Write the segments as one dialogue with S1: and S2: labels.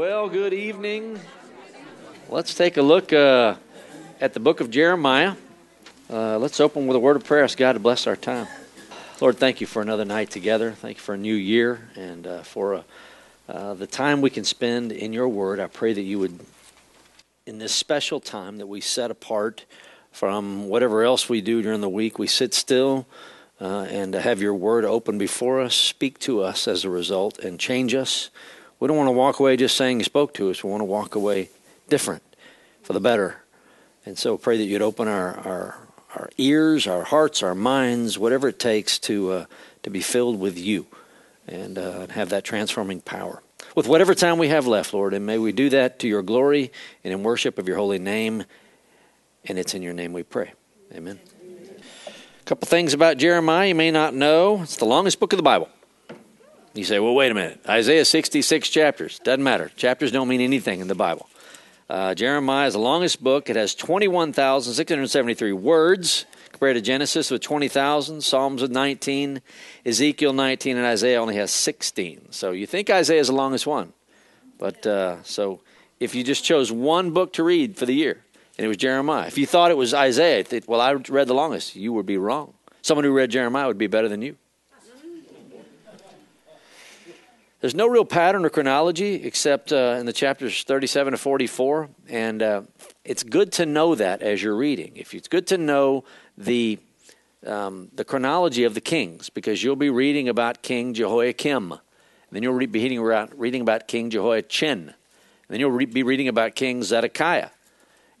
S1: Well, good evening. Let's take a look uh, at the book of Jeremiah. Uh, let's open with a word of prayer. Ask God to bless our time. Lord, thank you for another night together. Thank you for a new year and uh, for uh, uh, the time we can spend in your word. I pray that you would, in this special time that we set apart from whatever else we do during the week, we sit still uh, and have your word open before us. Speak to us as a result and change us. We don't want to walk away just saying He spoke to us. We want to walk away different for the better. And so pray that you'd open our, our, our ears, our hearts, our minds, whatever it takes to, uh, to be filled with you and uh, have that transforming power. With whatever time we have left, Lord, and may we do that to your glory and in worship of your holy name. And it's in your name we pray. Amen. A couple things about Jeremiah you may not know. It's the longest book of the Bible. You say, well, wait a minute. Isaiah 66 chapters. Doesn't matter. Chapters don't mean anything in the Bible. Uh, Jeremiah is the longest book. It has 21,673 words compared to Genesis with 20,000, Psalms with 19, Ezekiel 19, and Isaiah only has 16. So you think Isaiah is the longest one. But uh, so if you just chose one book to read for the year, and it was Jeremiah, if you thought it was Isaiah, well, I read the longest, you would be wrong. Someone who read Jeremiah would be better than you. There's no real pattern or chronology except uh, in the chapters 37 to 44, and uh, it's good to know that as you're reading. If it's good to know the um, the chronology of the kings, because you'll be reading about King Jehoiakim, and then you'll be reading about, reading about King Jehoiachin, and then you'll re- be reading about King Zedekiah.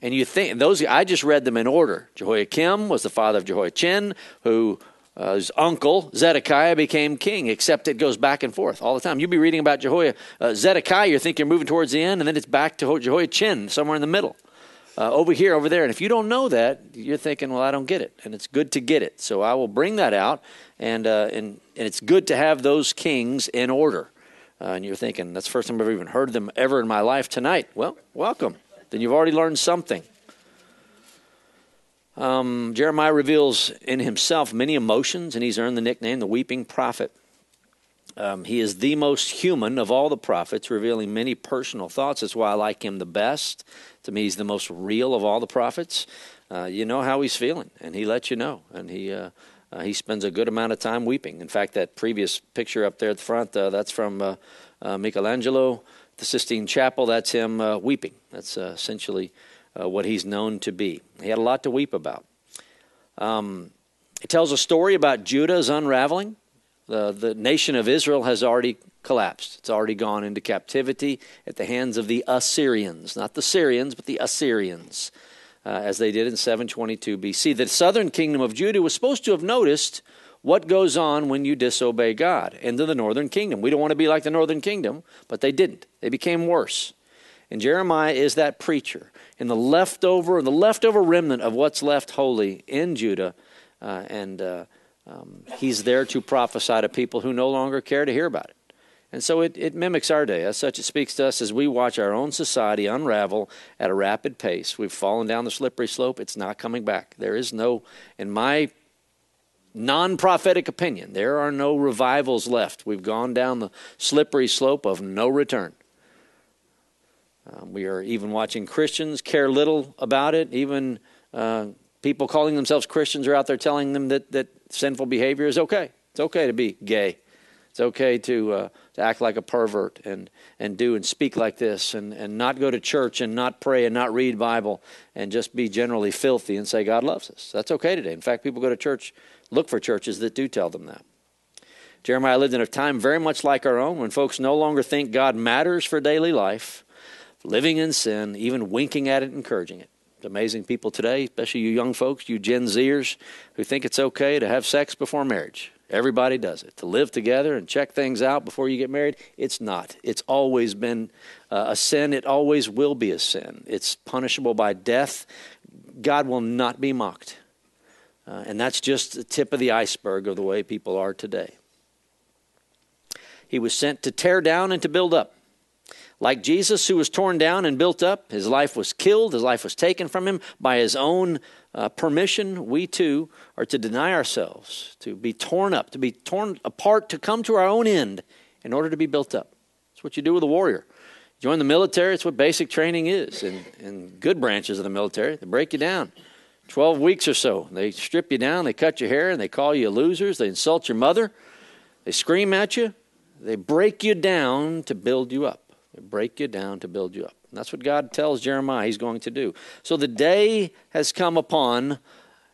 S1: And you think those I just read them in order. Jehoiakim was the father of Jehoiachin, who uh, his uncle Zedekiah became king, except it goes back and forth all the time. You'll be reading about Jehoiah, uh, Zedekiah, you think you're moving towards the end, and then it's back to Jehoiachin, somewhere in the middle, uh, over here, over there. And if you don't know that, you're thinking, well, I don't get it. And it's good to get it. So I will bring that out, and, uh, and, and it's good to have those kings in order. Uh, and you're thinking, that's the first time I've even heard them ever in my life tonight. Well, welcome. Then you've already learned something. Um, Jeremiah reveals in himself many emotions, and he's earned the nickname the weeping prophet. Um, he is the most human of all the prophets, revealing many personal thoughts. That's why I like him the best. To me, he's the most real of all the prophets. Uh, you know how he's feeling, and he lets you know. And he uh, uh, he spends a good amount of time weeping. In fact, that previous picture up there at the front, uh, that's from uh, uh, Michelangelo, the Sistine Chapel. That's him weeping. That's essentially uh, what he's known to be. He had a lot to weep about. Um, it tells a story about Judah's unraveling. The, the nation of Israel has already collapsed. It's already gone into captivity at the hands of the Assyrians, not the Syrians, but the Assyrians, uh, as they did in 722 BC. The southern kingdom of Judah was supposed to have noticed what goes on when you disobey God into the northern kingdom. We don't want to be like the northern kingdom, but they didn't. They became worse. And Jeremiah is that preacher in the leftover, the leftover remnant of what's left holy in Judah, uh, and uh, um, he's there to prophesy to people who no longer care to hear about it. And so it, it mimics our day. As such, it speaks to us as we watch our own society unravel at a rapid pace. We've fallen down the slippery slope. It's not coming back. There is no, in my non prophetic opinion, there are no revivals left. We've gone down the slippery slope of no return. Um, we are even watching Christians care little about it. Even uh, people calling themselves Christians are out there telling them that, that sinful behavior is okay. It's okay to be gay. It's okay to, uh, to act like a pervert and, and do and speak like this and, and not go to church and not pray and not read Bible and just be generally filthy and say God loves us. That's okay today. In fact, people go to church, look for churches that do tell them that. Jeremiah lived in a time very much like our own when folks no longer think God matters for daily life living in sin, even winking at it, encouraging it. It's amazing people today, especially you young folks, you Gen Zers, who think it's okay to have sex before marriage. Everybody does it. To live together and check things out before you get married, it's not. It's always been uh, a sin. It always will be a sin. It's punishable by death. God will not be mocked. Uh, and that's just the tip of the iceberg of the way people are today. He was sent to tear down and to build up. Like Jesus, who was torn down and built up, his life was killed, his life was taken from him by his own uh, permission. We too are to deny ourselves, to be torn up, to be torn apart, to come to our own end in order to be built up. That's what you do with a warrior. Join the military, it's what basic training is in, in good branches of the military. They break you down. 12 weeks or so. They strip you down, they cut your hair, and they call you losers. They insult your mother. They scream at you. They break you down to build you up. Break you down to build you up. And that's what God tells Jeremiah he's going to do. So the day has come upon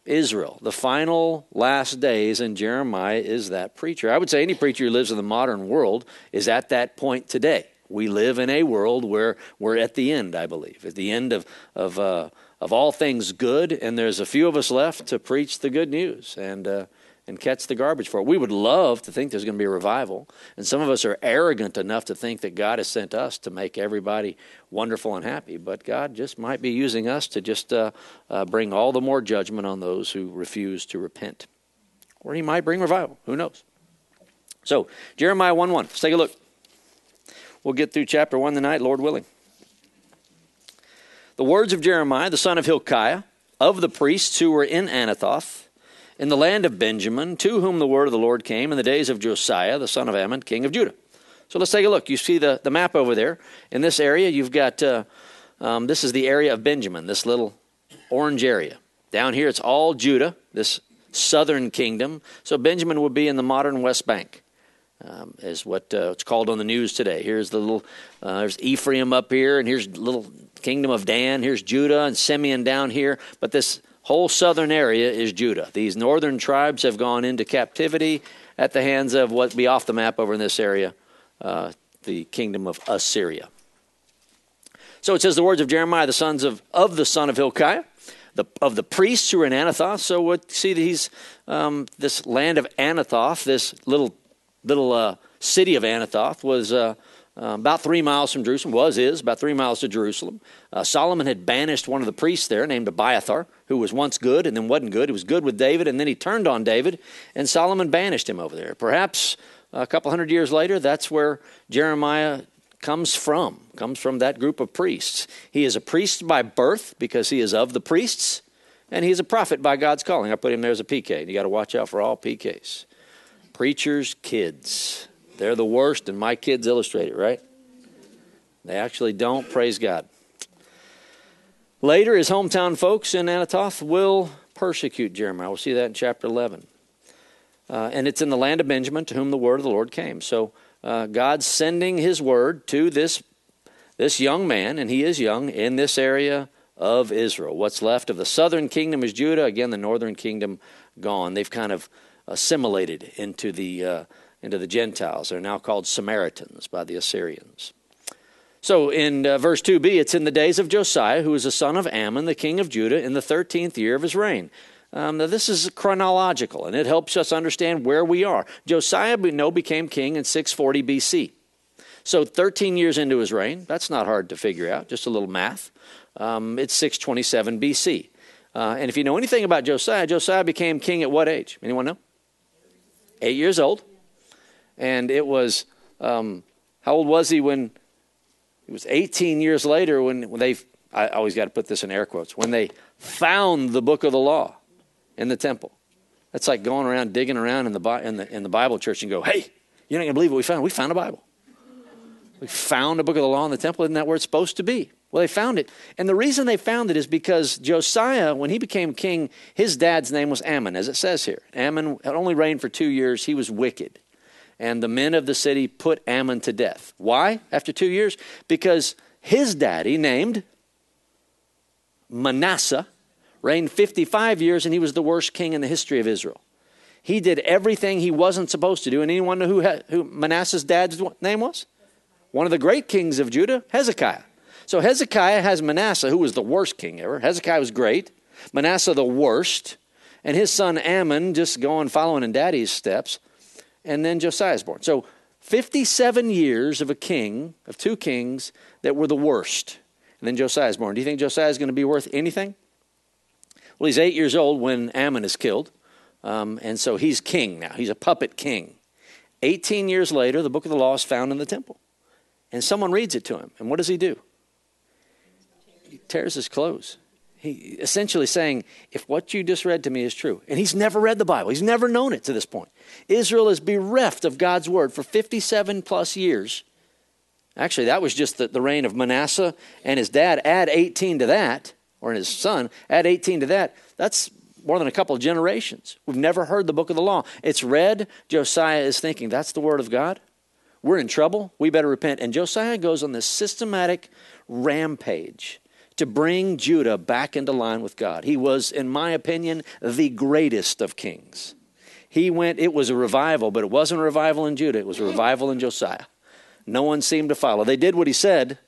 S1: Israel, the final last days, and Jeremiah is that preacher. I would say any preacher who lives in the modern world is at that point today. We live in a world where we're at the end, I believe, at the end of, of, uh, of all things good, and there's a few of us left to preach the good news and, uh, and catch the garbage for it. We would love to think there's going to be a revival, and some of us are arrogant enough to think that God has sent us to make everybody wonderful and happy, but God just might be using us to just uh, uh bring all the more judgment on those who refuse to repent. Or He might bring revival. Who knows? So, Jeremiah 1 1. Let's take a look. We'll get through chapter 1 tonight, Lord willing. The words of Jeremiah, the son of Hilkiah, of the priests who were in Anathoth, in the land of Benjamin, to whom the word of the Lord came in the days of Josiah, the son of Amon, king of Judah. So let's take a look. You see the, the map over there. In this area, you've got uh, um, this is the area of Benjamin, this little orange area. Down here, it's all Judah, this southern kingdom. So Benjamin would be in the modern West Bank um, is what uh, it's called on the news today. Here's the little, uh, there's Ephraim up here, and here's little kingdom of Dan. Here's Judah and Simeon down here. But this whole southern area is Judah. These northern tribes have gone into captivity at the hands of what be off the map over in this area, uh, the kingdom of Assyria. So it says the words of Jeremiah, the sons of, of the son of Hilkiah, the, of the priests who are in Anathoth. So what see these um, this land of Anathoth, this little little uh, city of Anathoth was uh, uh, about three miles from Jerusalem, was, is, about three miles to Jerusalem. Uh, Solomon had banished one of the priests there named Abiathar, who was once good and then wasn't good. He was good with David, and then he turned on David, and Solomon banished him over there. Perhaps a couple hundred years later, that's where Jeremiah comes from, comes from that group of priests. He is a priest by birth because he is of the priests, and he's a prophet by God's calling. I put him there as a PK. You got to watch out for all PKs. Preachers' kids. They're the worst, and my kids illustrate it, right? They actually don't praise God. Later, his hometown folks in Anathoth will persecute Jeremiah. We'll see that in chapter 11. Uh, and it's in the land of Benjamin to whom the word of the Lord came. So uh, God's sending his word to this, this young man, and he is young, in this area of Israel. What's left of the southern kingdom is Judah. Again, the northern kingdom gone. They've kind of assimilated into the, uh, into the Gentiles. They're now called Samaritans by the Assyrians. So in uh, verse 2b, it's in the days of Josiah, who was the son of Amon, the king of Judah, in the 13th year of his reign. Um, now, this is chronological, and it helps us understand where we are. Josiah, we know, became king in 640 BC. So 13 years into his reign, that's not hard to figure out, just a little math. Um, it's 627 BC. Uh, and if you know anything about Josiah, Josiah became king at what age? Anyone know? eight years old. And it was, um, how old was he when it was 18 years later when, when they, I always got to put this in air quotes, when they found the book of the law in the temple. That's like going around digging around in the, in the, in the Bible church and go, hey, you're not going to believe what we found. We found a Bible. We found a book of the law in the temple. Isn't that where it's supposed to be? Well, they found it. And the reason they found it is because Josiah, when he became king, his dad's name was Amon, as it says here. Amon had only reigned for two years. He was wicked. And the men of the city put Amon to death. Why? After two years? Because his daddy, named Manasseh, reigned 55 years and he was the worst king in the history of Israel. He did everything he wasn't supposed to do. And anyone know who, who Manasseh's dad's name was? One of the great kings of Judah, Hezekiah. So Hezekiah has Manasseh, who was the worst king ever. Hezekiah was great, Manasseh the worst, and his son Amon just going following in daddy's steps. And then Josiah is born. So 57 years of a king, of two kings that were the worst. And then Josiah is born. Do you think Josiah is going to be worth anything? Well, he's eight years old when Amon is killed. Um, and so he's king now. He's a puppet king. 18 years later, the book of the law is found in the temple. And someone reads it to him. And what does he do? he tears his clothes. He essentially saying, if what you just read to me is true, and he's never read the Bible, he's never known it to this point. Israel is bereft of God's word for 57 plus years Actually, that was just the, the reign of Manasseh and his dad. Add 18 to that, or his son, add 18 to that. That's more than a couple of generations. We've never heard the book of the law. It's read. Josiah is thinking, that's the word of God. We're in trouble. We better repent. And Josiah goes on this systematic rampage to bring Judah back into line with God. He was, in my opinion, the greatest of kings. He went, it was a revival, but it wasn't a revival in Judah, it was a revival in Josiah. No one seemed to follow. They did what he said,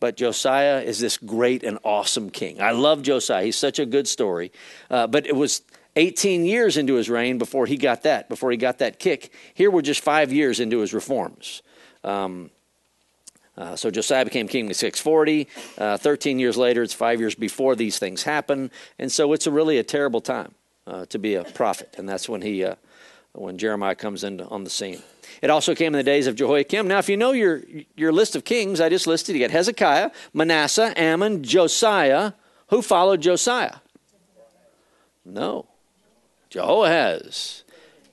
S1: but Josiah is this great and awesome king. I love Josiah. He's such a good story. Uh, but it was 18 years into his reign before he got that, before he got that kick. Here we're just five years into his reforms. Um, uh, so Josiah became king in 640. Uh, 13 years later, it's five years before these things happen. And so it's a really a terrible time uh, to be a prophet. And that's when he, uh, when Jeremiah comes in on the scene. It also came in the days of Jehoiakim. Now, if you know your, your list of kings, I just listed, you got Hezekiah, Manasseh, Amon, Josiah. Who followed Josiah? No. Jehoahaz.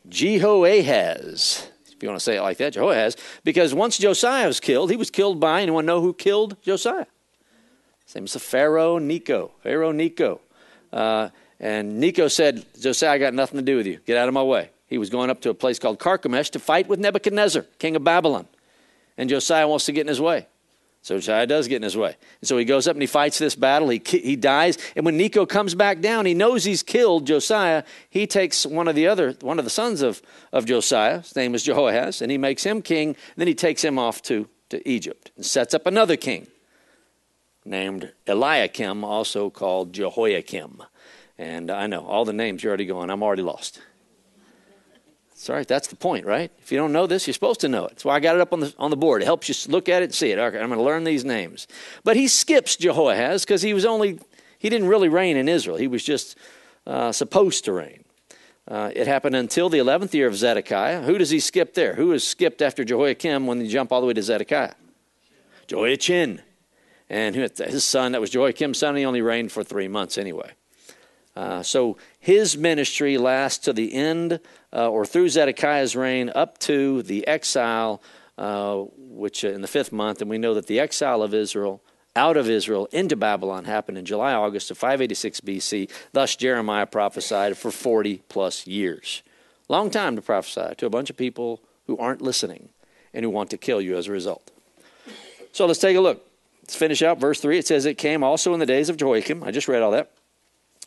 S1: Jehoahaz. If you want to say it like that, Jehoahaz. Because once Josiah was killed, he was killed by, anyone know who killed Josiah? Same as the Pharaoh Necho. Pharaoh Necho. Uh, and Necho said, Josiah, I got nothing to do with you. Get out of my way. He was going up to a place called Carchemish to fight with Nebuchadnezzar, king of Babylon. And Josiah wants to get in his way. So Josiah does get in his way. And so he goes up and he fights this battle. He, he dies. And when Necho comes back down, he knows he's killed Josiah. He takes one of the other, one of the sons of, of Josiah, his name is Jehoahaz, and he makes him king. Then he takes him off to, to Egypt and sets up another king named Eliakim, also called Jehoiakim. And I know all the names you're already going, I'm already lost. Sorry, that's the point, right? If you don't know this, you're supposed to know it. That's why I got it up on the, on the board. It helps you look at it and see it. Okay, I'm going to learn these names. But he skips Jehoahaz because he was only, he didn't really reign in Israel. He was just uh, supposed to reign. Uh, it happened until the 11th year of Zedekiah. Who does he skip there? Who is skipped after Jehoiakim when you jump all the way to Zedekiah? Jehoiachin. And his son, that was Jehoiakim's son, he only reigned for three months anyway. Uh, so his ministry lasts to the end uh, or through Zedekiah's reign up to the exile, uh, which uh, in the fifth month, and we know that the exile of Israel out of Israel into Babylon happened in July, August of 586 BC. Thus, Jeremiah prophesied for 40 plus years. Long time to prophesy to a bunch of people who aren't listening and who want to kill you as a result. So let's take a look. Let's finish out verse 3. It says, It came also in the days of Jehoiakim. I just read all that.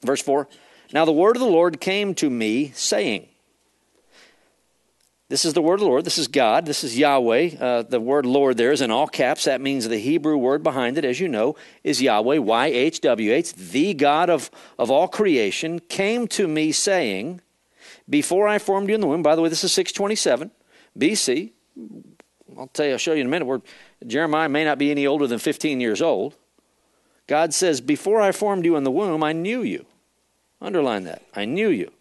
S1: Verse 4 Now the word of the Lord came to me, saying, this is the word of the Lord. This is God. This is Yahweh. Uh, the word Lord there is in all caps. That means the Hebrew word behind it, as you know, is Yahweh, Y H W H. The God of, of all creation came to me saying, Before I formed you in the womb, by the way, this is 627 BC. I'll tell you, I'll show you in a minute where Jeremiah may not be any older than 15 years old. God says, Before I formed you in the womb, I knew you. Underline that. I knew you.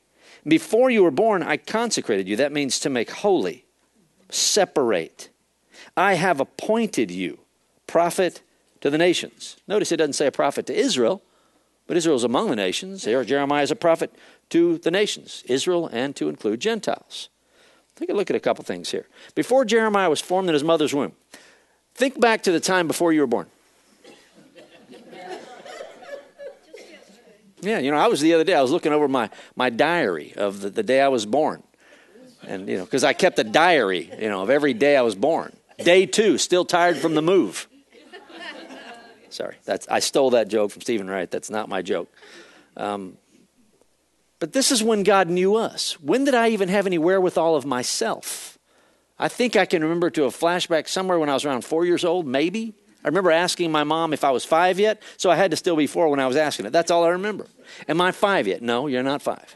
S1: Before you were born, I consecrated you. That means to make holy, separate. I have appointed you prophet to the nations. Notice it doesn't say a prophet to Israel, but Israel's among the nations. Here, Jeremiah is a prophet to the nations, Israel and to include Gentiles. Take a look at a couple things here. Before Jeremiah was formed in his mother's womb, think back to the time before you were born. Yeah, you know, I was the other day, I was looking over my, my diary of the, the day I was born. And, you know, because I kept a diary, you know, of every day I was born. Day two, still tired from the move. Sorry, that's, I stole that joke from Steven Wright. That's not my joke. Um, but this is when God knew us. When did I even have any wherewithal of myself? I think I can remember to a flashback somewhere when I was around four years old, maybe. I remember asking my mom if I was five yet, so I had to still be four when I was asking it. That's all I remember. Am I five yet? No, you're not five.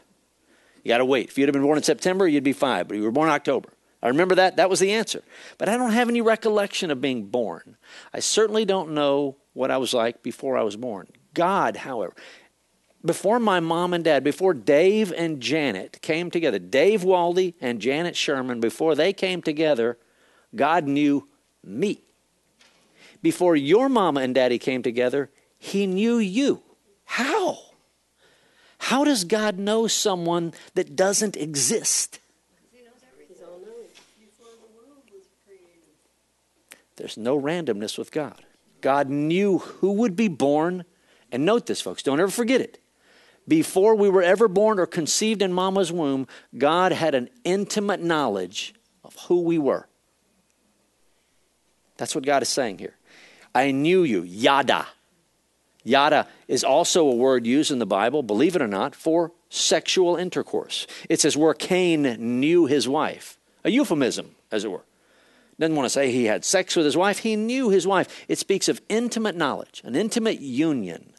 S1: You got to wait. If you'd have been born in September, you'd be five, but you were born in October. I remember that. That was the answer. But I don't have any recollection of being born. I certainly don't know what I was like before I was born. God, however, before my mom and dad, before Dave and Janet came together, Dave Waldy and Janet Sherman, before they came together, God knew me before your mama and daddy came together, he knew you. How? How does God know someone that doesn't exist? There's no randomness with God. God knew who would be born. And note this, folks, don't ever forget it. Before we were ever born or conceived in mama's womb, God had an intimate knowledge of who we were. That's what God is saying here. I knew you, yada. Yada is also a word used in the Bible, believe it or not, for sexual intercourse. It says where Cain knew his wife, a euphemism, as it were. Doesn't want to say he had sex with his wife, he knew his wife. It speaks of intimate knowledge, an intimate union.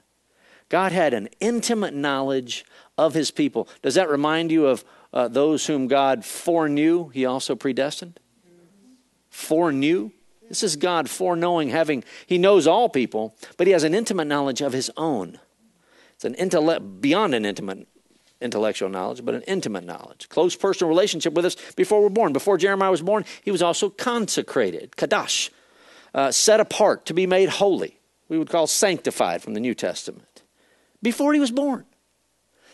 S1: God had an intimate knowledge of his people. Does that remind you of uh, those whom God foreknew, he also predestined? Foreknew? This is God foreknowing, having, he knows all people, but he has an intimate knowledge of his own. It's an intellect, beyond an intimate intellectual knowledge, but an intimate knowledge. Close personal relationship with us before we're born. Before Jeremiah was born, he was also consecrated, kadash, uh, set apart to be made holy. We would call sanctified from the New Testament. Before he was born.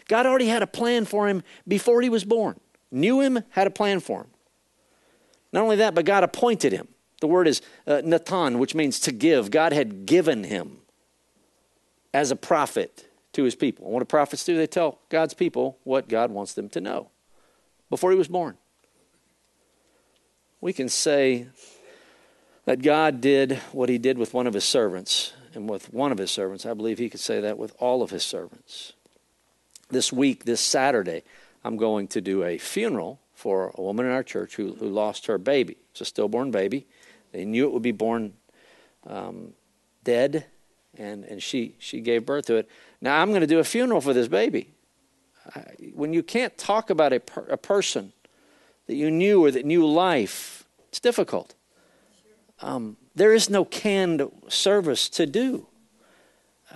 S1: God already had a plan for him before he was born. Knew him, had a plan for him. Not only that, but God appointed him. The word is uh, Natan, which means to give. God had given him as a prophet to his people. And what do prophets do? They tell God's people what God wants them to know before he was born. We can say that God did what he did with one of his servants. And with one of his servants, I believe he could say that with all of his servants. This week, this Saturday, I'm going to do a funeral for a woman in our church who, who lost her baby. It's a stillborn baby. They knew it would be born um, dead, and, and she, she gave birth to it. Now, I'm going to do a funeral for this baby. when you can't talk about a, per, a person that you knew or that knew life, it's difficult. Um, there is no canned service to do.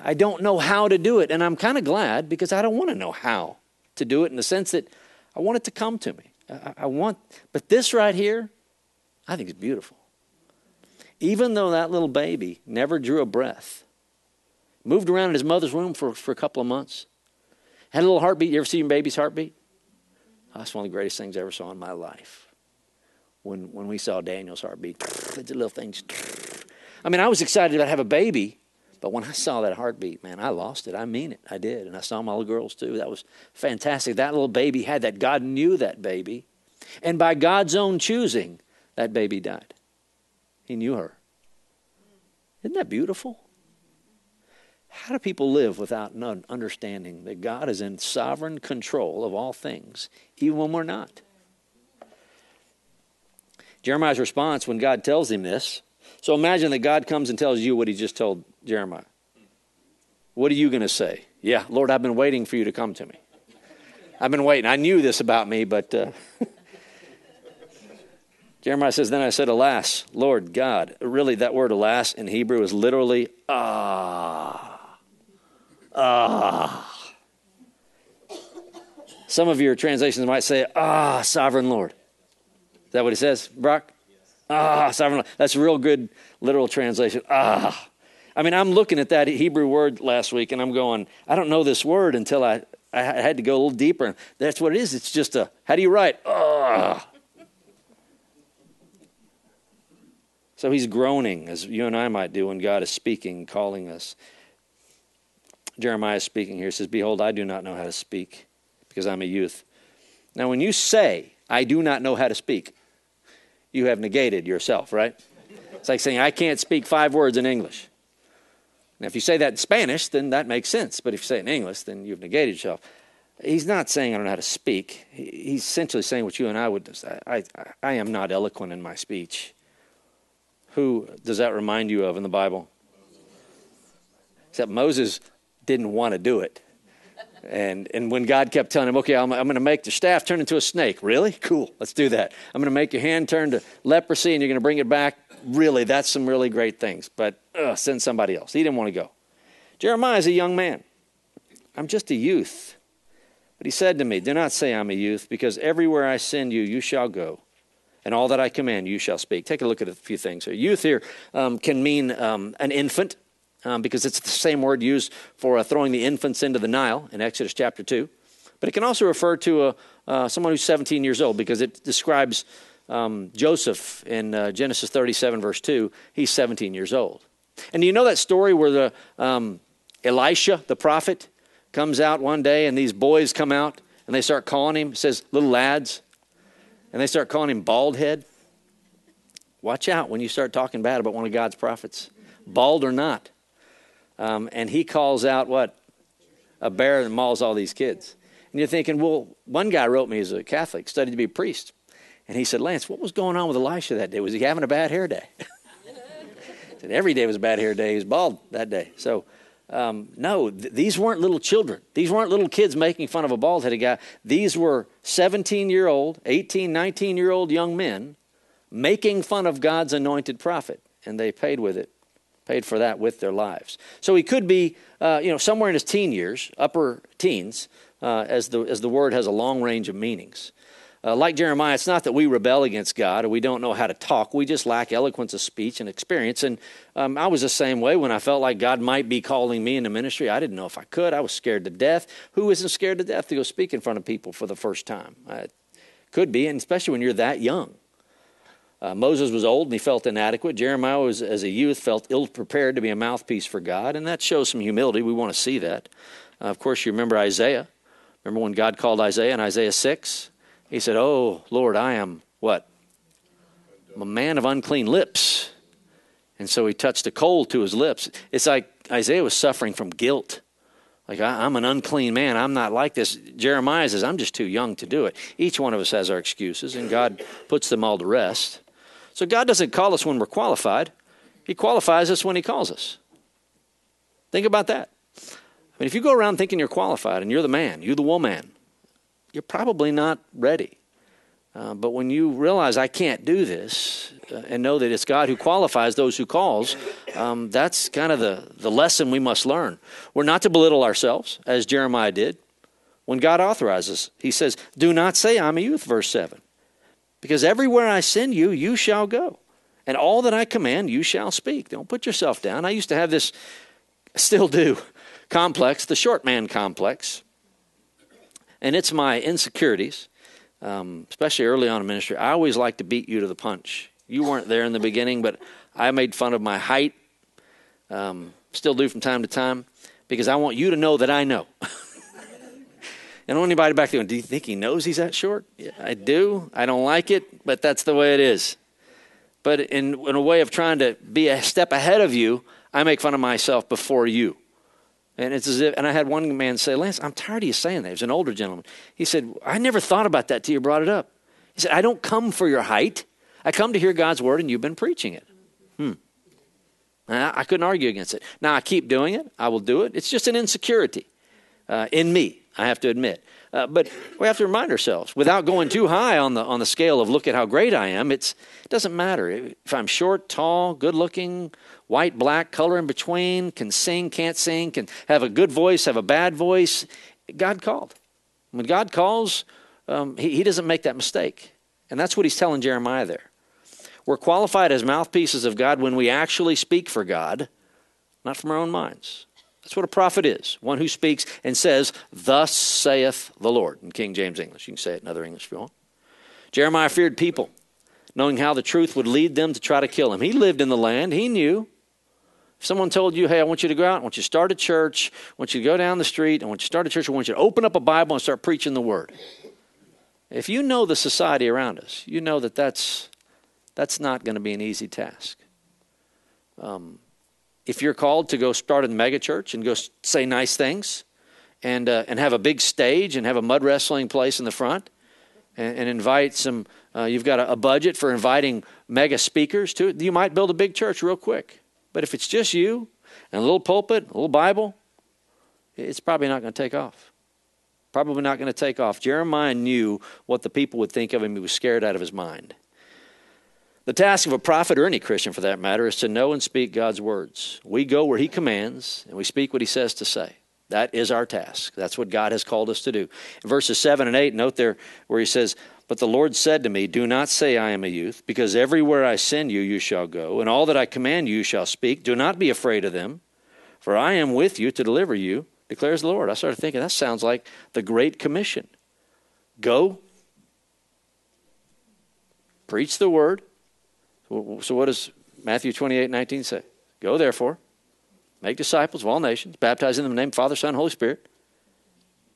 S1: I don't know how to do it, and I'm kind of glad because I don't want to know how to do it in the sense that I want it to come to me. I, I want, but this right here, I think is beautiful. Even though that little baby never drew a breath, moved around in his mother's womb for, for a couple of months, had a little heartbeat. You ever see your baby's heartbeat? Oh, that's one of the greatest things I ever saw in my life. When, when we saw Daniel's heartbeat, the little things. I mean, I was excited to have a baby, but when I saw that heartbeat, man, I lost it. I mean it. I did. And I saw my little girls too. That was fantastic. That little baby had that. God knew that baby. And by God's own choosing, that baby died. He knew her. Isn't that beautiful? How do people live without understanding that God is in sovereign control of all things, even when we're not? Jeremiah's response when God tells him this. So imagine that God comes and tells you what he just told Jeremiah. What are you going to say? Yeah, Lord, I've been waiting for you to come to me. I've been waiting. I knew this about me, but uh, Jeremiah says, Then I said, Alas, Lord God. Really, that word alas in Hebrew is literally ah. Ah. Some of your translations might say, Ah, sovereign Lord. Is that what he says, Brock? Ah, sovereign Lord. That's a real good literal translation. Ah. I mean, I'm looking at that Hebrew word last week and I'm going, I don't know this word until I, I had to go a little deeper. That's what it is. It's just a, how do you write? Ah. So he's groaning, as you and I might do when God is speaking, calling us. Jeremiah is speaking here. He says, Behold, I do not know how to speak because I'm a youth. Now, when you say, I do not know how to speak, you have negated yourself, right? It's like saying, I can't speak five words in English. Now, if you say that in Spanish, then that makes sense. But if you say it in English, then you've negated yourself. He's not saying I don't know how to speak. He's essentially saying what you and I would say. I, I, I am not eloquent in my speech. Who does that remind you of in the Bible? Except Moses didn't want to do it. And, and when God kept telling him, okay, I'm, I'm going to make the staff turn into a snake. Really? Cool. Let's do that. I'm going to make your hand turn to leprosy and you're going to bring it back. Really, that's some really great things. But uh, send somebody else. He didn't want to go. Jeremiah is a young man. I'm just a youth. But he said to me, Do not say I'm a youth, because everywhere I send you, you shall go and all that I command you shall speak. Take a look at a few things here. Youth here um, can mean um, an infant, um, because it's the same word used for uh, throwing the infants into the Nile in Exodus chapter 2. But it can also refer to a, uh, someone who's 17 years old, because it describes um, Joseph in uh, Genesis 37, verse 2, he's 17 years old. And do you know that story where the um, Elisha, the prophet, comes out one day and these boys come out and they start calling him, says, little lads, and they start calling him bald head? Watch out when you start talking bad about one of God's prophets, bald or not. Um, and he calls out what? A bear and mauls all these kids. And you're thinking, well, one guy wrote me as a Catholic, studied to be a priest. And he said, Lance, what was going on with Elisha that day? Was he having a bad hair day? said, every day was a bad hair day. He was bald that day. So, um, no, th- these weren't little children. These weren't little kids making fun of a bald headed guy. These were 17 year old, 18, 19 year old young men making fun of God's anointed prophet. And they paid with it, paid for that with their lives. So he could be, uh, you know, somewhere in his teen years, upper teens, uh, as, the, as the word has a long range of meanings. Uh, like Jeremiah, it's not that we rebel against God or we don't know how to talk. We just lack eloquence of speech and experience. And um, I was the same way when I felt like God might be calling me into ministry. I didn't know if I could. I was scared to death. Who isn't scared to death to go speak in front of people for the first time? I could be, and especially when you're that young. Uh, Moses was old and he felt inadequate. Jeremiah was, as a youth, felt ill prepared to be a mouthpiece for God, and that shows some humility. We want to see that. Uh, of course, you remember Isaiah. Remember when God called Isaiah in Isaiah 6? He said, Oh, Lord, I am what? I'm a man of unclean lips. And so he touched a coal to his lips. It's like Isaiah was suffering from guilt. Like, I, am an unclean man. I'm not like this. Jeremiah says, I'm just too young to do it. Each one of us has our excuses, and God puts them all to rest. So God doesn't call us when we're qualified, He qualifies us when He calls us. Think about that. I mean, if you go around thinking you're qualified and you're the man, you're the woman, you're probably not ready. Uh, but when you realize I can't do this uh, and know that it's God who qualifies those who calls, um, that's kind of the, the lesson we must learn. We're not to belittle ourselves, as Jeremiah did. When God authorizes, he says, Do not say I'm a youth, verse 7. Because everywhere I send you, you shall go. And all that I command, you shall speak. Don't put yourself down. I used to have this, still do, complex, the short man complex. And it's my insecurities, um, especially early on in ministry. I always like to beat you to the punch. You weren't there in the beginning, but I made fun of my height, um, still do from time to time, because I want you to know that I know. and anybody back there, do you think he knows he's that short? Yeah, I do. I don't like it, but that's the way it is. But in, in a way of trying to be a step ahead of you, I make fun of myself before you. And it's as if, and I had one man say, Lance, I'm tired of you saying that. He was an older gentleman. He said, I never thought about that till you brought it up. He said, I don't come for your height. I come to hear God's word, and you've been preaching it. Hmm. I, I couldn't argue against it. Now I keep doing it. I will do it. It's just an insecurity uh, in me. I have to admit. Uh, but we have to remind ourselves, without going too high on the on the scale of look at how great I am, it doesn't matter if I'm short, tall, good looking, white, black, color in between, can sing, can't sing, can have a good voice, have a bad voice. God called. When God calls, um, he, he doesn't make that mistake, and that's what He's telling Jeremiah there. We're qualified as mouthpieces of God when we actually speak for God, not from our own minds. That's what a prophet is one who speaks and says, Thus saith the Lord, in King James English. You can say it in other English if you want. Jeremiah feared people, knowing how the truth would lead them to try to kill him. He lived in the land, he knew. If someone told you, Hey, I want you to go out, I want you to start a church, I want you to go down the street, I want you to start a church, I want you to open up a Bible and start preaching the word. If you know the society around us, you know that that's, that's not going to be an easy task. Um, if you're called to go start a megachurch and go say nice things and, uh, and have a big stage and have a mud wrestling place in the front and, and invite some, uh, you've got a, a, budget for inviting mega speakers to it, you might build a big church real quick. But if it's just you and a little pulpit, a little Bible, it's probably not going to take off. Probably not going to take off. Jeremiah knew what the people would think of him. He was scared out of his mind. The task of a prophet, or any Christian for that matter, is to know and speak God's words. We go where He commands, and we speak what He says to say. That is our task. That's what God has called us to do. In verses 7 and 8, note there where He says, But the Lord said to me, Do not say I am a youth, because everywhere I send you, you shall go, and all that I command you, you shall speak. Do not be afraid of them, for I am with you to deliver you, declares the Lord. I started thinking, that sounds like the Great Commission. Go preach the word. So, what does Matthew 28 19 say? Go therefore, make disciples of all nations, baptizing them in the name of Father, Son, Holy Spirit,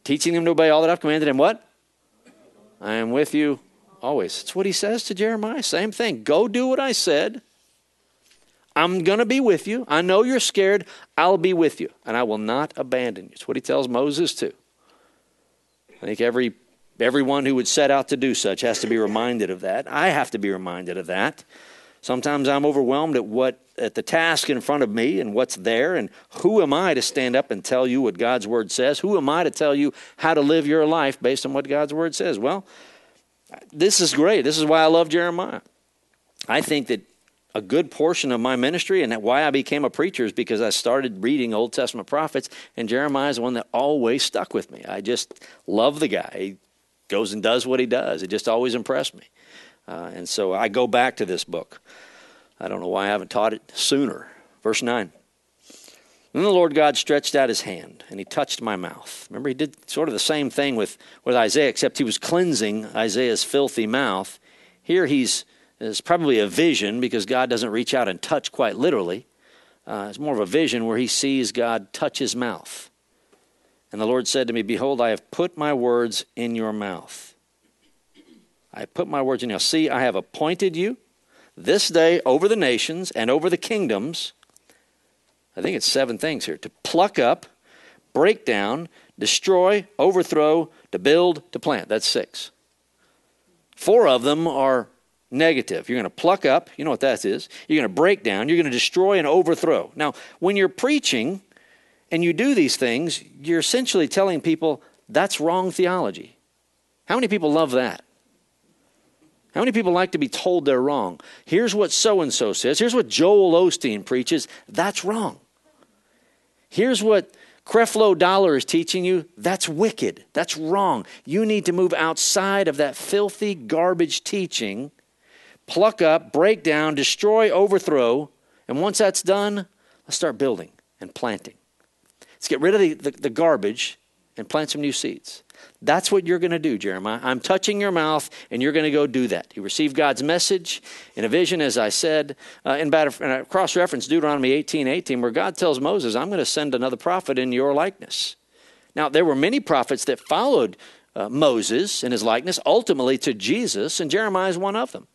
S1: teaching them to obey all that I've commanded them. What? I am with you always. It's what he says to Jeremiah. Same thing. Go do what I said. I'm going to be with you. I know you're scared. I'll be with you, and I will not abandon you. It's what he tells Moses too. I think every everyone who would set out to do such has to be reminded of that. I have to be reminded of that. Sometimes I'm overwhelmed at what at the task in front of me and what's there and who am I to stand up and tell you what God's word says? Who am I to tell you how to live your life based on what God's word says? Well, this is great. This is why I love Jeremiah. I think that a good portion of my ministry and why I became a preacher is because I started reading Old Testament prophets, and Jeremiah is one that always stuck with me. I just love the guy. He goes and does what he does. It just always impressed me. Uh, and so I go back to this book. I don't know why I haven't taught it sooner. Verse 9. Then the Lord God stretched out his hand and he touched my mouth. Remember, he did sort of the same thing with, with Isaiah, except he was cleansing Isaiah's filthy mouth. Here he's it's probably a vision because God doesn't reach out and touch quite literally. Uh, it's more of a vision where he sees God touch his mouth. And the Lord said to me, Behold, I have put my words in your mouth. I put my words in your See, I have appointed you this day over the nations and over the kingdoms. I think it's seven things here to pluck up, break down, destroy, overthrow, to build, to plant. That's six. Four of them are negative. You're going to pluck up, you know what that is. You're going to break down, you're going to destroy and overthrow. Now, when you're preaching and you do these things, you're essentially telling people that's wrong theology. How many people love that? How many people like to be told they're wrong? Here's what so and so says. Here's what Joel Osteen preaches. That's wrong. Here's what Creflo Dollar is teaching you. That's wicked. That's wrong. You need to move outside of that filthy garbage teaching, pluck up, break down, destroy, overthrow. And once that's done, let's start building and planting. Let's get rid of the, the, the garbage and plant some new seeds. That's what you're going to do, Jeremiah. I'm touching your mouth, and you're going to go do that. You received God's message in a vision, as I said, uh, in, in cross reference Deuteronomy 18 18, where God tells Moses, I'm going to send another prophet in your likeness. Now, there were many prophets that followed uh, Moses in his likeness, ultimately to Jesus, and Jeremiah is one of them.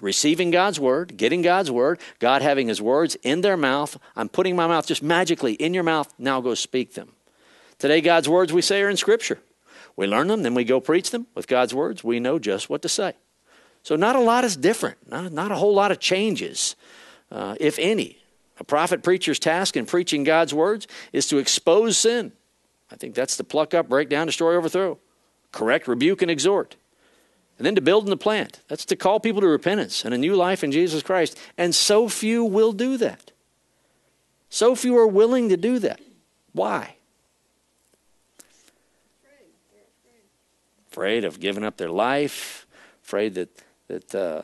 S1: Receiving God's word, getting God's word, God having his words in their mouth. I'm putting my mouth just magically in your mouth. Now go speak them. Today, God's words we say are in Scripture. We learn them, then we go preach them. With God's words, we know just what to say. So, not a lot is different, not, not a whole lot of changes, uh, if any. A prophet preacher's task in preaching God's words is to expose sin. I think that's to pluck up, break down, destroy, overthrow, correct, rebuke, and exhort. And then to build and to plant. That's to call people to repentance and a new life in Jesus Christ. And so few will do that. So few are willing to do that. Why? Afraid of giving up their life, afraid that that uh,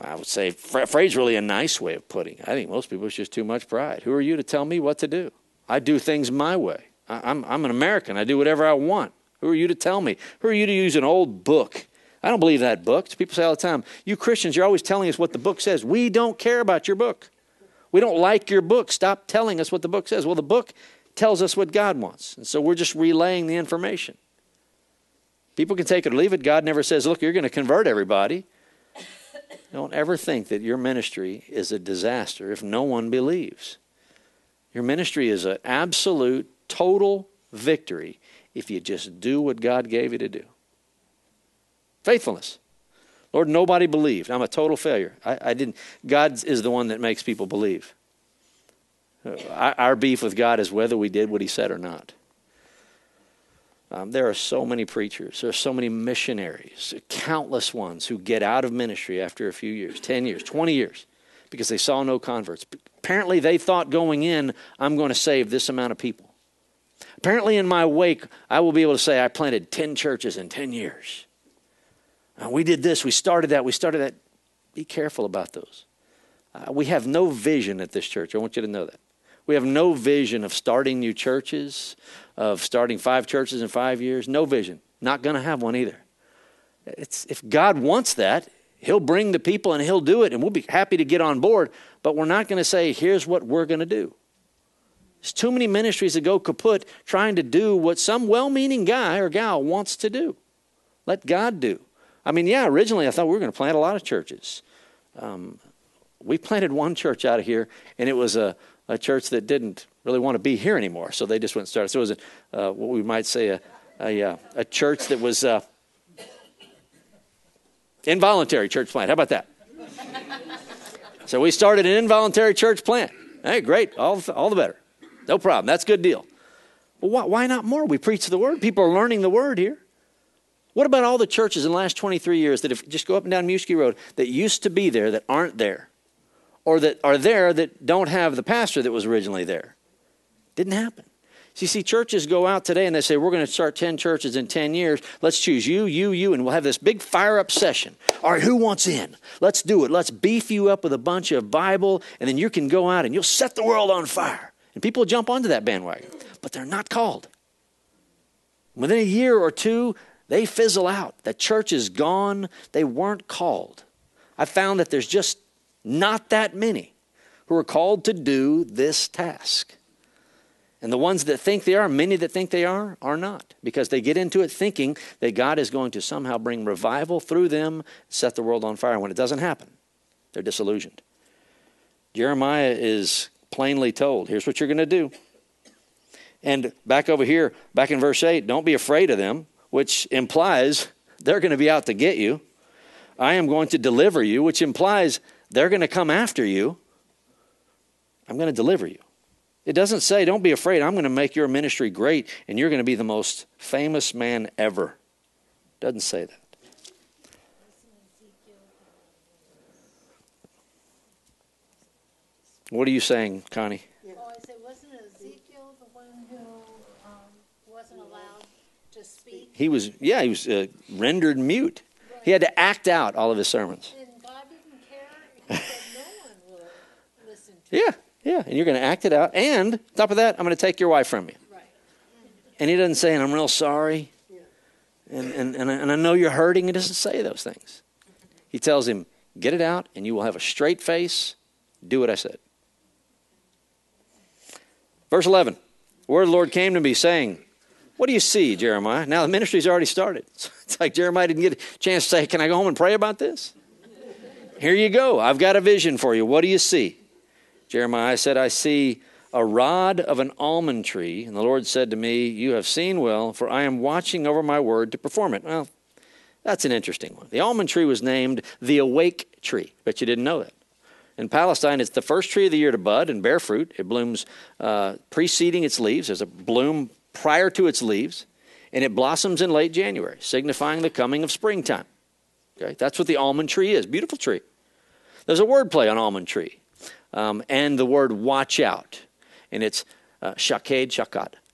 S1: I would say afraid is really a nice way of putting. It. I think most people it's just too much pride. Who are you to tell me what to do? I do things my way. I, I'm I'm an American. I do whatever I want. Who are you to tell me? Who are you to use an old book? I don't believe that book. People say all the time, you Christians, you're always telling us what the book says. We don't care about your book. We don't like your book. Stop telling us what the book says. Well, the book tells us what God wants. And so we're just relaying the information. People can take it or leave it. God never says, look, you're going to convert everybody. Don't ever think that your ministry is a disaster if no one believes. Your ministry is an absolute, total victory if you just do what God gave you to do. Faithfulness. Lord, nobody believed. I'm a total failure. I, I didn't. God is the one that makes people believe. Uh, our beef with God is whether we did what He said or not. Um, there are so many preachers, there are so many missionaries, countless ones who get out of ministry after a few years 10 years, 20 years because they saw no converts. Apparently, they thought going in, I'm going to save this amount of people. Apparently, in my wake, I will be able to say I planted 10 churches in 10 years. Uh, we did this, we started that, we started that. Be careful about those. Uh, we have no vision at this church. I want you to know that. We have no vision of starting new churches, of starting five churches in five years. No vision. Not going to have one either. It's, if God wants that, He'll bring the people and He'll do it, and we'll be happy to get on board. But we're not going to say, here's what we're going to do. There's too many ministries that go kaput trying to do what some well meaning guy or gal wants to do. Let God do. I mean, yeah, originally I thought we were going to plant a lot of churches. Um, we planted one church out of here, and it was a, a church that didn't really want to be here anymore. So they just went and started. So it was a, uh, what we might say a, a, uh, a church that was uh, involuntary church plant. How about that? so we started an involuntary church plant. Hey, great. All, all the better. No problem. That's a good deal. Well, why, why not more? We preach the word. People are learning the word here. What about all the churches in the last 23 years that have just go up and down Mueschke Road that used to be there that aren't there? Or that are there that don't have the pastor that was originally there? Didn't happen. So you see, churches go out today and they say, We're going to start 10 churches in 10 years. Let's choose you, you, you, and we'll have this big fire up session. All right, who wants in? Let's do it. Let's beef you up with a bunch of Bible, and then you can go out and you'll set the world on fire. And people jump onto that bandwagon, but they're not called. Within a year or two, they fizzle out. The church is gone. They weren't called. I found that there's just not that many who are called to do this task. And the ones that think they are, many that think they are, are not, because they get into it thinking that God is going to somehow bring revival through them, set the world on fire. When it doesn't happen, they're disillusioned. Jeremiah is plainly told. Here's what you're going to do. And back over here, back in verse 8, don't be afraid of them, which implies they're going to be out to get you. I am going to deliver you, which implies they're going to come after you. I'm going to deliver you. It doesn't say, don't be afraid, I'm going to make your ministry great and you're going to be the most famous man ever. It doesn't say that. What are you saying, Connie?
S2: Oh, I said, wasn't Ezekiel the one who um, wasn't allowed to speak?
S1: He was, yeah, he was uh, rendered mute. He had to act out all of his sermons.
S2: And God didn't care. He said no one will listen to
S1: Yeah, yeah, and you're going to act it out. And top of that, I'm going to take your wife from you.
S2: Right.
S1: And he doesn't say, and I'm real sorry. And, and, and, I, and I know you're hurting. He doesn't say those things. He tells him, get it out, and you will have a straight face. Do what I said. Verse 11 The word of the Lord came to me, saying, What do you see, Jeremiah? Now the ministry's already started. It's like Jeremiah didn't get a chance to say, Can I go home and pray about this? Here you go. I've got a vision for you. What do you see? Jeremiah said, I see a rod of an almond tree. And the Lord said to me, You have seen well, for I am watching over my word to perform it. Well, that's an interesting one. The almond tree was named the awake tree. Bet you didn't know that. In Palestine, it's the first tree of the year to bud and bear fruit. It blooms uh, preceding its leaves. There's a bloom prior to its leaves, and it blossoms in late January, signifying the coming of springtime. Okay, that's what the almond tree is. Beautiful tree. There's a word play on almond tree, um, and the word watch out, and it's uh, shakad.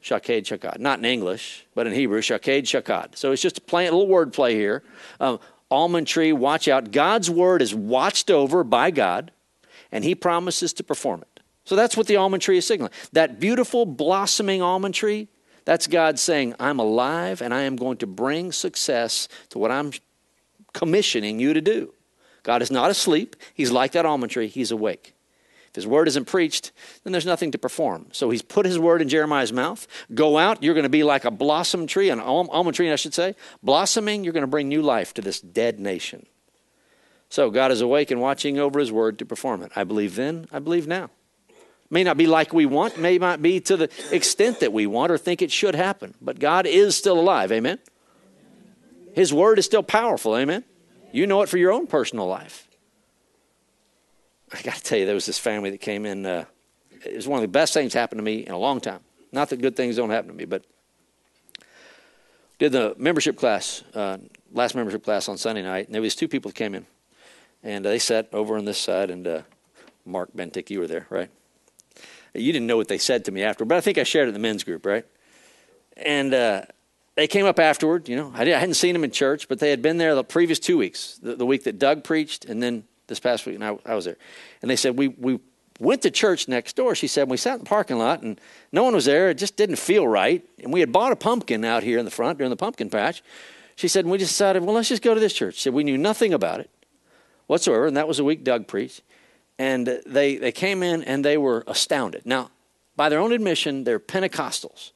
S1: Shaked shakad. Not in English, but in Hebrew, shaked shakad. So it's just a plain, little word play here. Um, almond tree, watch out. God's word is watched over by God and he promises to perform it. So that's what the almond tree is signaling. That beautiful blossoming almond tree, that's God saying, I'm alive and I am going to bring success to what I'm commissioning you to do. God is not asleep. He's like that almond tree, he's awake. His word isn't preached, then there's nothing to perform. So he's put his word in Jeremiah's mouth. Go out, you're going to be like a blossom tree, an almond tree, I should say. Blossoming, you're going to bring new life to this dead nation. So God is awake and watching over his word to perform it. I believe then, I believe now. May not be like we want, may not be to the extent that we want or think it should happen, but God is still alive. Amen. His word is still powerful. Amen. You know it for your own personal life. I got to tell you, there was this family that came in. Uh, it was one of the best things happened to me in a long time. Not that good things don't happen to me, but did the membership class, uh, last membership class on Sunday night, and there was two people that came in. And they sat over on this side, and uh, Mark Bentic, you were there, right? You didn't know what they said to me after, but I think I shared it in the men's group, right? And uh, they came up afterward. You know, I, hadn't seen them in church, but they had been there the previous two weeks, the, the week that Doug preached, and then this past week, and I, I was there. And they said we we went to church next door. She said we sat in the parking lot, and no one was there. It just didn't feel right. And we had bought a pumpkin out here in the front during the pumpkin patch. She said, and we decided, well, let's just go to this church. She said, we knew nothing about it whatsoever. And that was a week Doug preached. And they, they came in and they were astounded. Now, by their own admission, they're Pentecostals.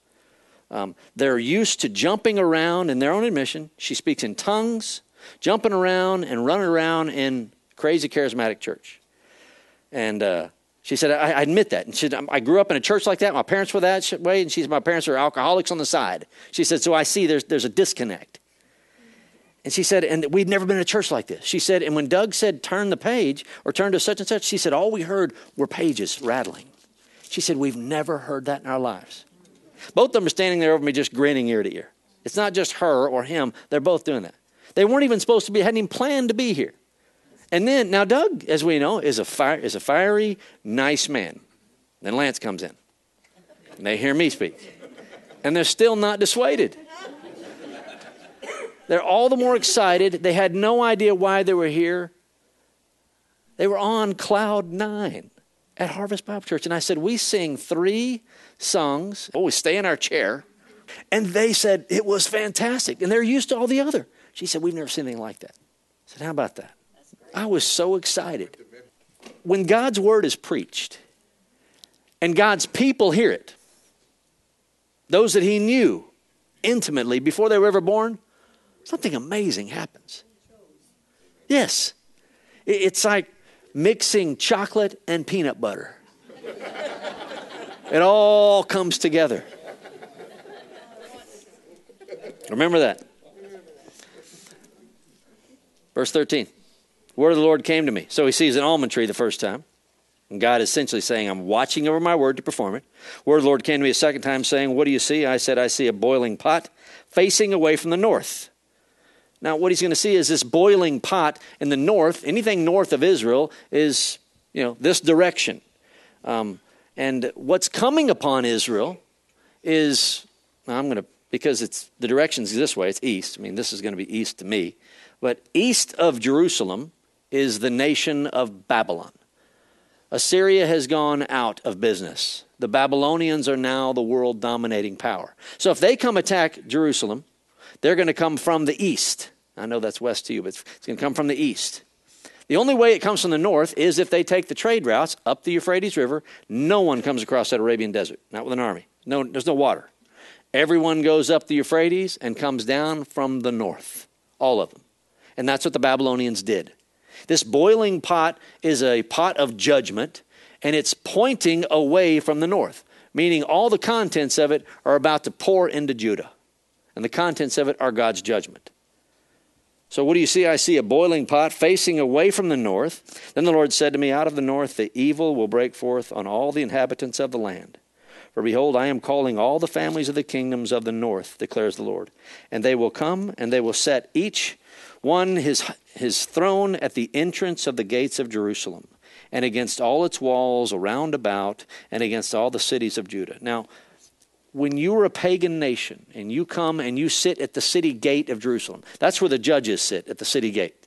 S1: Um, they're used to jumping around in their own admission. She speaks in tongues, jumping around and running around in crazy charismatic church. And uh, she said, I, I, admit that. And she said, I grew up in a church like that. My parents were that way. And she said, my parents are alcoholics on the side. She said, so I see there's, there's a disconnect. And she said, and we'd never been in a church like this. She said, and when Doug said, turn the page or turn to such and such, she said, all we heard were pages rattling. She said, we've never heard that in our lives. Both of them are standing there over me just grinning ear to ear. It's not just her or him, they're both doing that. They weren't even supposed to be, hadn't even planned to be here. And then, now Doug, as we know, is a, fire, is a fiery, nice man. Then Lance comes in. And they hear me speak. And they're still not dissuaded. They're all the more excited. They had no idea why they were here. They were on cloud nine at Harvest Bible Church. And I said, We sing three songs. Oh, we stay in our chair. And they said, It was fantastic. And they're used to all the other. She said, We've never seen anything like that. I said, How about that? I was so excited. When God's word is preached and God's people hear it, those that He knew intimately before they were ever born, something amazing happens. Yes. It's like mixing chocolate and peanut butter. it all comes together. Remember that. Verse 13. Word of the Lord came to me. So he sees an almond tree the first time. And God is essentially saying, I'm watching over my word to perform it. Word of the Lord came to me a second time saying, What do you see? I said, I see a boiling pot facing away from the north. Now, what he's going to see is this boiling pot in the north. Anything north of Israel is, you know, this direction. Um, and what's coming upon Israel is, I'm going to, because it's the direction's this way, it's east. I mean, this is going to be east to me. But east of Jerusalem is the nation of Babylon. Assyria has gone out of business. The Babylonians are now the world dominating power. So if they come attack Jerusalem, they're going to come from the east. I know that's west to you, but it's going to come from the east. The only way it comes from the north is if they take the trade routes up the Euphrates River. No one comes across that Arabian desert, not with an army. No, there's no water. Everyone goes up the Euphrates and comes down from the north, all of them. And that's what the Babylonians did. This boiling pot is a pot of judgment, and it's pointing away from the north, meaning all the contents of it are about to pour into Judah. And the contents of it are God's judgment. So, what do you see? I see a boiling pot facing away from the north. Then the Lord said to me, Out of the north the evil will break forth on all the inhabitants of the land. For behold, I am calling all the families of the kingdoms of the north, declares the Lord. And they will come, and they will set each one his, his throne at the entrance of the gates of Jerusalem, and against all its walls around about, and against all the cities of Judah. Now, when you are a pagan nation and you come and you sit at the city gate of Jerusalem, that's where the judges sit, at the city gate.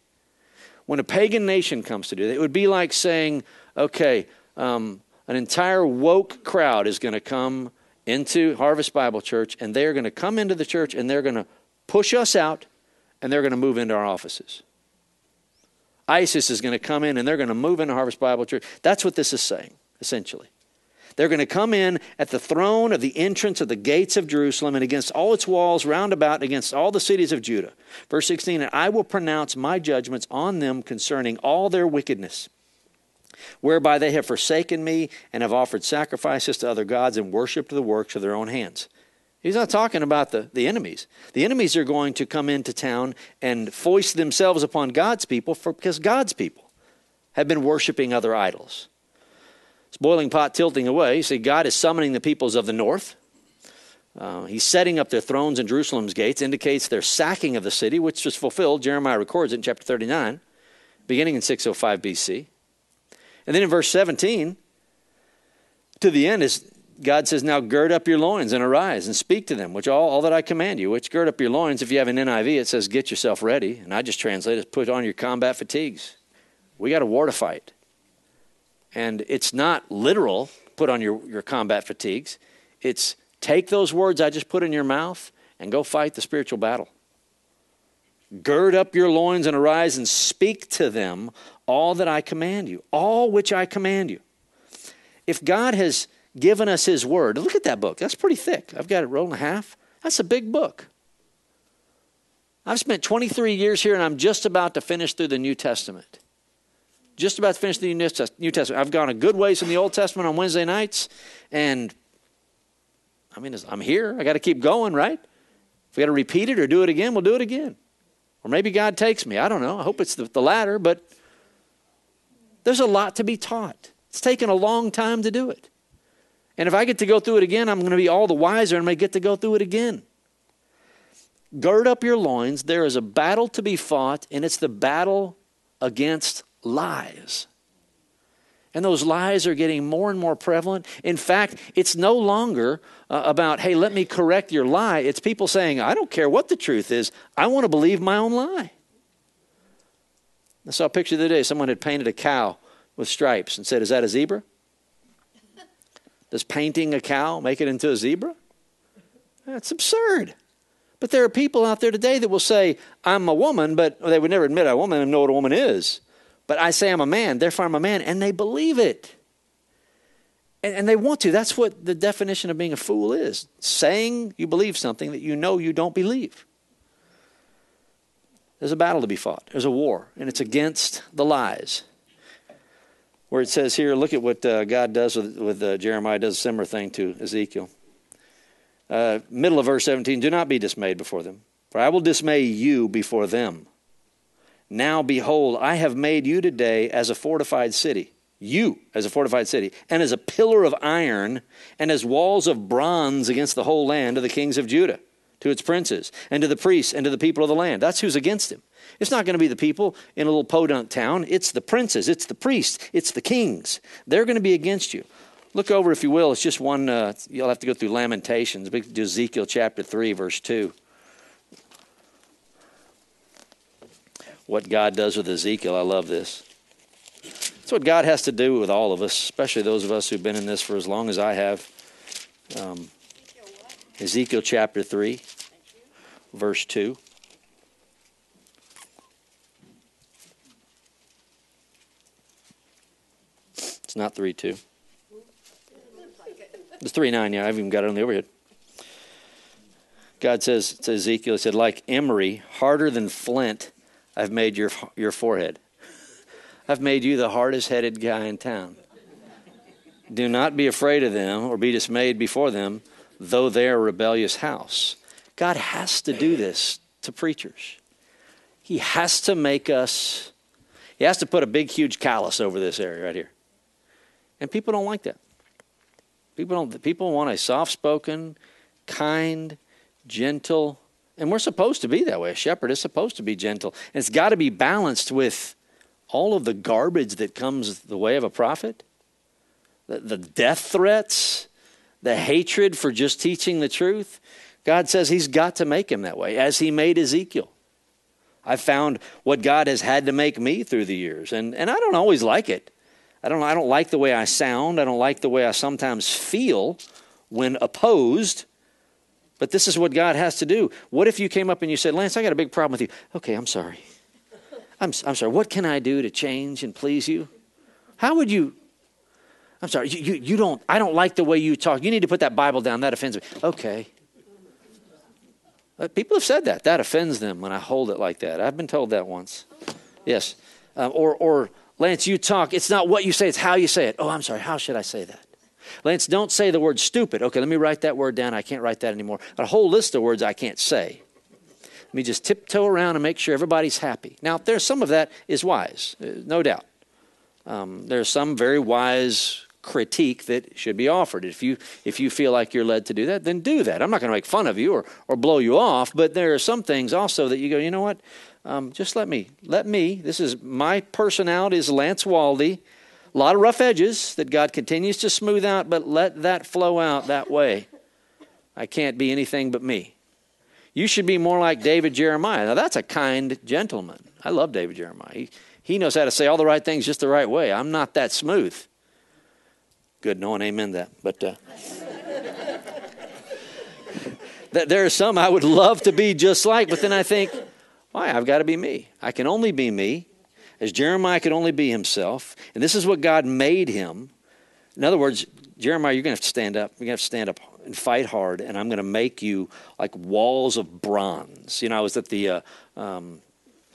S1: When a pagan nation comes to do that, it would be like saying, okay, um, an entire woke crowd is going to come into Harvest Bible Church, and they're going to come into the church and they're going to push us out and they're going to move into our offices. ISIS is going to come in and they're going to move into Harvest Bible Church. That's what this is saying, essentially. They're going to come in at the throne of the entrance of the gates of Jerusalem and against all its walls round about, against all the cities of Judah. Verse 16, and I will pronounce my judgments on them concerning all their wickedness, whereby they have forsaken me and have offered sacrifices to other gods and worshipped the works of their own hands. He's not talking about the, the enemies. The enemies are going to come into town and foist themselves upon God's people for, because God's people have been worshiping other idols. It's boiling pot tilting away. You see, God is summoning the peoples of the north. Uh, he's setting up their thrones in Jerusalem's gates, indicates their sacking of the city, which was fulfilled. Jeremiah records it in chapter 39, beginning in 605 BC. And then in verse 17, to the end, is God says, Now gird up your loins and arise and speak to them, which all, all that I command you, which gird up your loins. If you have an NIV, it says, Get yourself ready. And I just translate it, put on your combat fatigues. We got a war to fight. And it's not literal, put on your, your combat fatigues. It's take those words I just put in your mouth and go fight the spiritual battle. Gird up your loins and arise and speak to them all that I command you, all which I command you. If God has given us His Word, look at that book. That's pretty thick. I've got it rolled in half. That's a big book. I've spent 23 years here and I'm just about to finish through the New Testament. Just about to finish the New Testament. I've gone a good ways in the Old Testament on Wednesday nights, and I mean, I'm here. I got to keep going, right? If we got to repeat it or do it again, we'll do it again. Or maybe God takes me. I don't know. I hope it's the, the latter, but there's a lot to be taught. It's taken a long time to do it. And if I get to go through it again, I'm going to be all the wiser and I get to go through it again. Gird up your loins. There is a battle to be fought, and it's the battle against lies. And those lies are getting more and more prevalent. In fact, it's no longer uh, about, hey, let me correct your lie. It's people saying, I don't care what the truth is, I want to believe my own lie. I saw a picture the other day. Someone had painted a cow with stripes and said, Is that a zebra? Does painting a cow make it into a zebra? That's absurd. But there are people out there today that will say, I'm a woman, but they would never admit I'm a woman and know what a woman is. But I say I'm a man, therefore I'm a man, and they believe it. And, and they want to. That's what the definition of being a fool is saying you believe something that you know you don't believe. There's a battle to be fought, there's a war, and it's against the lies. Where it says here, look at what uh, God does with, with uh, Jeremiah, does a similar thing to Ezekiel. Uh, middle of verse 17 do not be dismayed before them, for I will dismay you before them. Now, behold, I have made you today as a fortified city, you as a fortified city, and as a pillar of iron, and as walls of bronze against the whole land of the kings of Judah, to its princes, and to the priests, and to the people of the land. That's who's against him. It's not going to be the people in a little podunk town. It's the princes, it's the priests, it's the kings. They're going to be against you. Look over, if you will. It's just one, uh, you'll have to go through Lamentations, We do Ezekiel chapter 3, verse 2. what God does with Ezekiel. I love this. It's what God has to do with all of us, especially those of us who've been in this for as long as I have. Um, Ezekiel chapter 3, verse 2. It's not 3 2. It's 3 9, yeah. I've even got it on the overhead. God says to Ezekiel, He said, like emery, harder than flint I've made your, your forehead. I've made you the hardest headed guy in town. Do not be afraid of them or be dismayed before them, though they are a rebellious house. God has to do this to preachers. He has to make us, he has to put a big, huge callus over this area right here. And people don't like that. People don't people want a soft spoken, kind, gentle, and we're supposed to be that way. A shepherd is supposed to be gentle. And it's got to be balanced with all of the garbage that comes the way of a prophet the, the death threats, the hatred for just teaching the truth. God says He's got to make him that way, as He made Ezekiel. I've found what God has had to make me through the years, and, and I don't always like it. I don't, I don't like the way I sound. I don't like the way I sometimes feel when opposed but this is what God has to do. What if you came up and you said, Lance, I got a big problem with you? Okay, I'm sorry. I'm, I'm sorry. What can I do to change and please you? How would you? I'm sorry. You, you, you don't, I don't like the way you talk. You need to put that Bible down. That offends me. Okay. But people have said that. That offends them when I hold it like that. I've been told that once. Yes. Um, or, or, Lance, you talk. It's not what you say, it's how you say it. Oh, I'm sorry. How should I say that? Lance, don't say the word stupid. Okay, let me write that word down. I can't write that anymore. A whole list of words I can't say. Let me just tiptoe around and make sure everybody's happy. Now, there's some of that is wise, uh, no doubt. Um, there's some very wise critique that should be offered. If you if you feel like you're led to do that, then do that. I'm not going to make fun of you or or blow you off, but there are some things also that you go, you know what? Um, just let me let me. This is my personality is Lance Waldie. A lot of rough edges that God continues to smooth out, but let that flow out that way. I can't be anything but me. You should be more like David Jeremiah. Now, that's a kind gentleman. I love David Jeremiah. He, he knows how to say all the right things just the right way. I'm not that smooth. Good, no one amen that. But uh, there are some I would love to be just like, but then I think, Why? I've got to be me. I can only be me, as Jeremiah could only be himself. And this is what God made him. In other words, Jeremiah, you're going to have to stand up. You're going to have to stand up and fight hard, and I'm going to make you like walls of bronze. You know, I was at the, uh, um,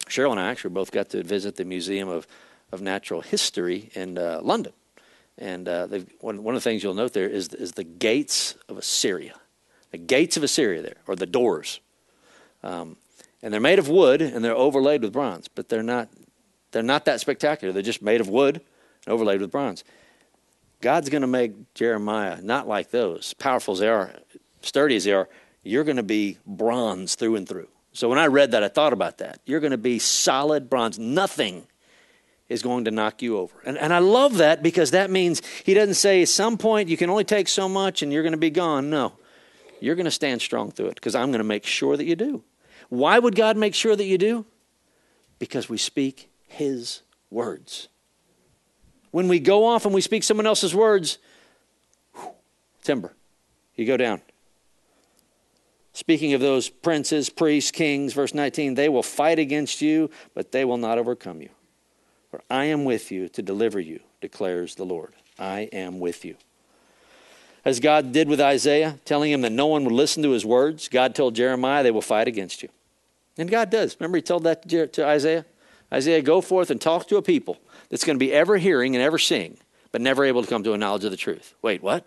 S1: Cheryl and I actually both got to visit the Museum of, of Natural History in uh, London. And uh, one, one of the things you'll note there is, is the gates of Assyria. The gates of Assyria there, or the doors. Um, and they're made of wood and they're overlaid with bronze, but they're not, they're not that spectacular. They're just made of wood and overlaid with bronze. God's going to make Jeremiah not like those, powerful as they are, sturdy as they are. You're going to be bronze through and through. So when I read that, I thought about that. You're going to be solid bronze. Nothing is going to knock you over. And, and I love that because that means he doesn't say at some point you can only take so much and you're going to be gone. No, you're going to stand strong through it because I'm going to make sure that you do. Why would God make sure that you do? Because we speak his words. When we go off and we speak someone else's words, whew, timber, you go down. Speaking of those princes, priests, kings, verse 19, they will fight against you, but they will not overcome you. For I am with you to deliver you, declares the Lord. I am with you. As God did with Isaiah, telling him that no one would listen to his words, God told Jeremiah, they will fight against you. And God does. Remember, he told that to Isaiah? Isaiah, go forth and talk to a people that's going to be ever hearing and ever seeing, but never able to come to a knowledge of the truth. Wait, what?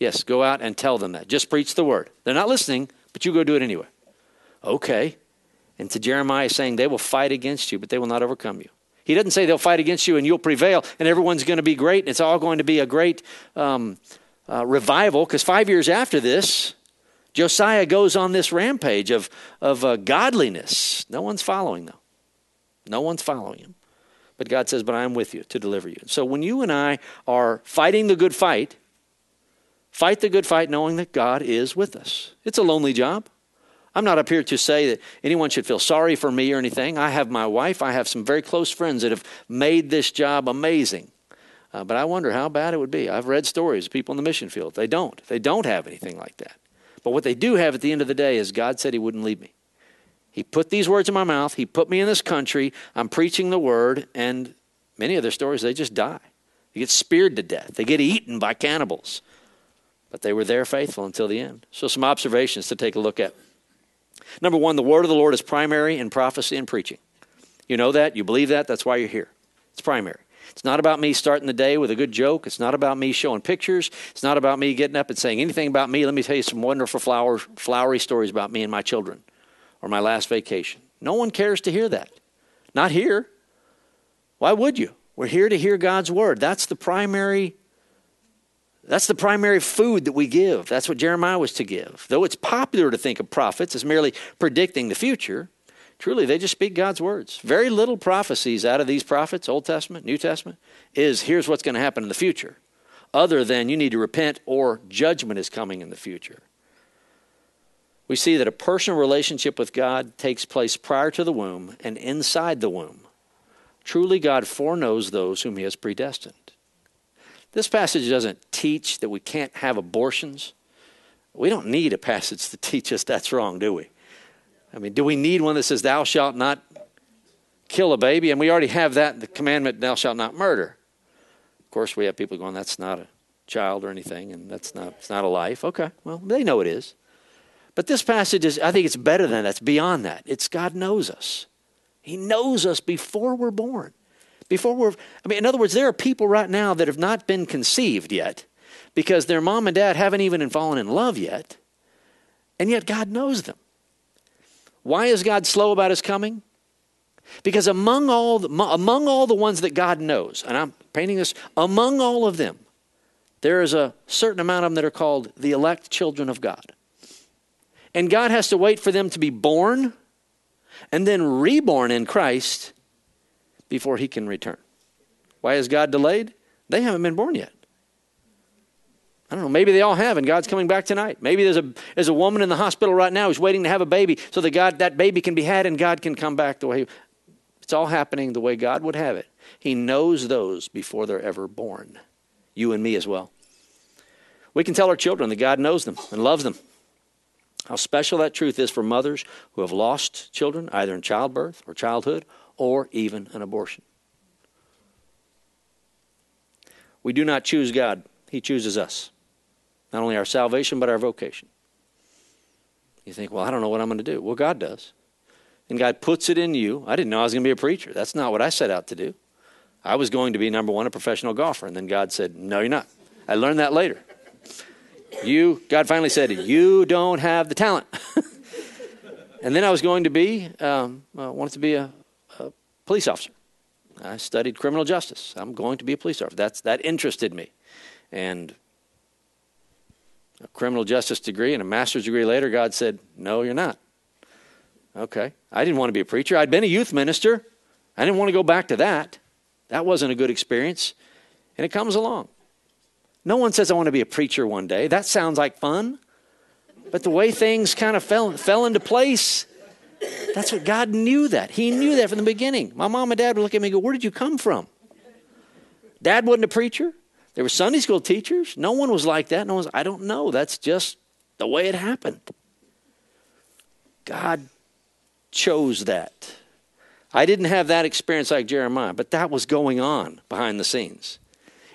S1: Yes, go out and tell them that. Just preach the word. They're not listening, but you go do it anyway. Okay. And to Jeremiah saying, they will fight against you, but they will not overcome you. He doesn't say they'll fight against you and you'll prevail and everyone's going to be great. And it's all going to be a great um, uh, revival because five years after this, Josiah goes on this rampage of, of uh, godliness. No one's following, though. No one's following him. But God says, But I am with you to deliver you. So when you and I are fighting the good fight, fight the good fight knowing that God is with us. It's a lonely job. I'm not up here to say that anyone should feel sorry for me or anything. I have my wife, I have some very close friends that have made this job amazing. Uh, but I wonder how bad it would be. I've read stories of people in the mission field. They don't. They don't have anything like that. But what they do have at the end of the day is God said He wouldn't leave me. He put these words in my mouth. He put me in this country. I'm preaching the word, and many of their stories, they just die. They get speared to death, they get eaten by cannibals. But they were there faithful until the end. So, some observations to take a look at. Number one, the word of the Lord is primary in prophecy and preaching. You know that, you believe that, that's why you're here. It's primary. It's not about me starting the day with a good joke. It's not about me showing pictures. It's not about me getting up and saying anything about me. Let me tell you some wonderful flower, flowery stories about me and my children or my last vacation. No one cares to hear that. Not here. Why would you? We're here to hear God's word. That's the primary that's the primary food that we give. That's what Jeremiah was to give. Though it's popular to think of prophets as merely predicting the future, truly they just speak God's words. Very little prophecies out of these prophets, Old Testament, New Testament, is here's what's going to happen in the future, other than you need to repent or judgment is coming in the future we see that a personal relationship with God takes place prior to the womb and inside the womb. Truly, God foreknows those whom He has predestined. This passage doesn't teach that we can't have abortions. We don't need a passage to teach us that's wrong, do we? I mean, do we need one that says, Thou shalt not kill a baby? And we already have that, the commandment, Thou shalt not murder. Of course, we have people going, That's not a child or anything, and that's not, it's not a life. Okay, well, they know it is. But this passage is, I think it's better than that. It's beyond that. It's God knows us. He knows us before we're born. Before we're, I mean, in other words, there are people right now that have not been conceived yet because their mom and dad haven't even fallen in love yet, and yet God knows them. Why is God slow about his coming? Because among all the, among all the ones that God knows, and I'm painting this, among all of them, there is a certain amount of them that are called the elect children of God. And God has to wait for them to be born and then reborn in Christ before he can return. Why is God delayed? They haven't been born yet. I don't know. Maybe they all have, and God's coming back tonight. Maybe there's a there's a woman in the hospital right now who's waiting to have a baby, so that God that baby can be had, and God can come back the way. It's all happening the way God would have it. He knows those before they're ever born. You and me as well. We can tell our children that God knows them and loves them. How special that truth is for mothers who have lost children, either in childbirth or childhood, or even an abortion. We do not choose God, He chooses us. Not only our salvation, but our vocation. You think, well, I don't know what I'm going to do. Well, God does. And God puts it in you. I didn't know I was going to be a preacher. That's not what I set out to do. I was going to be, number one, a professional golfer. And then God said, no, you're not. I learned that later. You, God finally said, you don't have the talent. and then I was going to be, um, I wanted to be a, a police officer. I studied criminal justice. I'm going to be a police officer. That's, that interested me. And a criminal justice degree and a master's degree later, God said, No, you're not. Okay. I didn't want to be a preacher. I'd been a youth minister. I didn't want to go back to that. That wasn't a good experience. And it comes along. No one says, I want to be a preacher one day. That sounds like fun. But the way things kind of fell, fell into place, that's what God knew that. He knew that from the beginning. My mom and dad would look at me and go, Where did you come from? Dad wasn't a preacher. There were Sunday school teachers. No one was like that. No one's, I don't know. That's just the way it happened. God chose that. I didn't have that experience like Jeremiah, but that was going on behind the scenes.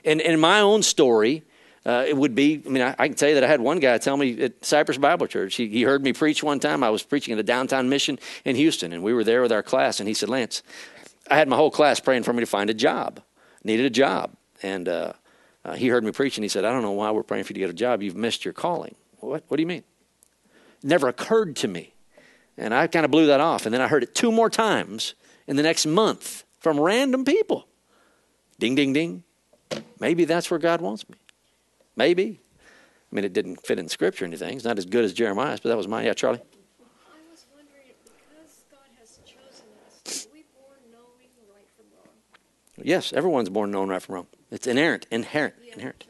S1: And in my own story, uh, it would be, I mean, I, I, can tell you that I had one guy tell me at Cypress Bible Church, he, he heard me preach one time. I was preaching at a downtown mission in Houston, and we were there with our class, and he said, Lance, I had my whole class praying for me to find a job, needed a job. And uh, uh, he heard me preaching. he said, I don't know why we're praying for you to get a job. You've missed your calling. What, what do you mean? Never occurred to me. And I kind of blew that off. And then I heard it two more times in the next month from random people. Ding, ding, ding. Maybe that's where God wants me. Maybe. I mean, it didn't fit in Scripture or anything. It's not as good as Jeremiah's, but that was mine. Yeah, Charlie?
S2: I was wondering, because God has chosen us, are we born knowing right from wrong?
S1: Yes, everyone's born knowing right from wrong. It's inherent, inherent, inherent,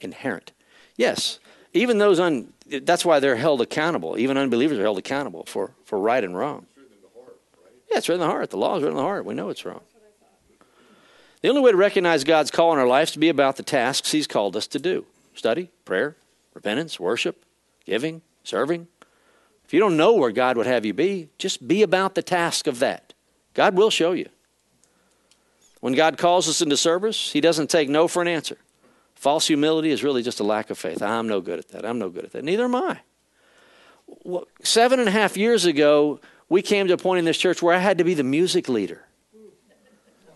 S1: inherent. Yes, even those un. That's why they're held accountable. Even unbelievers are held accountable for for right and wrong. Yeah, it's written in the heart. The law is written in the heart. We know it's wrong. The only way to recognize God's call in our lives is to be about the tasks He's called us to do: study, prayer, repentance, worship, giving, serving. If you don't know where God would have you be, just be about the task of that. God will show you. When God calls us into service, He doesn't take no for an answer. False humility is really just a lack of faith. I'm no good at that. I'm no good at that. Neither am I. Well, seven and a half years ago, we came to a point in this church where I had to be the music leader.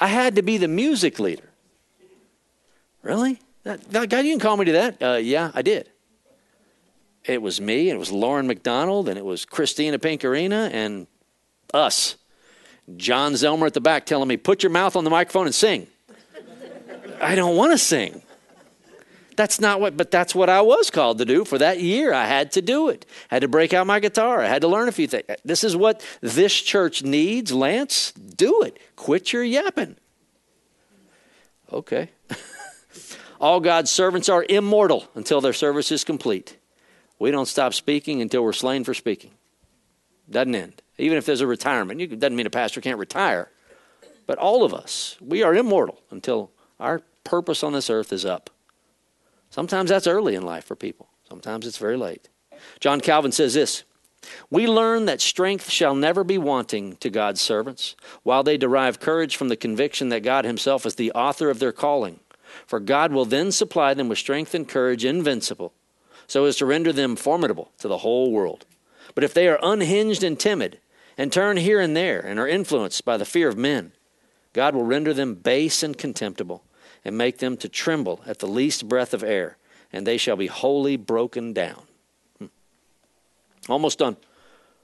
S1: I had to be the music leader. Really? That, God, you can call me to that? Uh, yeah, I did. It was me, and it was Lauren McDonald, and it was Christina Pinkarina, and us. John Zelmer at the back telling me, put your mouth on the microphone and sing. I don't want to sing. That's not what, but that's what I was called to do for that year. I had to do it. I had to break out my guitar. I had to learn a few things. This is what this church needs. Lance, do it. Quit your yapping. Okay. All God's servants are immortal until their service is complete. We don't stop speaking until we're slain for speaking. Doesn't end. Even if there's a retirement, it doesn't mean a pastor can't retire. But all of us, we are immortal until our purpose on this earth is up. Sometimes that's early in life for people, sometimes it's very late. John Calvin says this We learn that strength shall never be wanting to God's servants, while they derive courage from the conviction that God Himself is the author of their calling. For God will then supply them with strength and courage invincible, so as to render them formidable to the whole world. But if they are unhinged and timid, and turn here and there, and are influenced by the fear of men, God will render them base and contemptible, and make them to tremble at the least breath of air, and they shall be wholly broken down. Hmm. Almost done.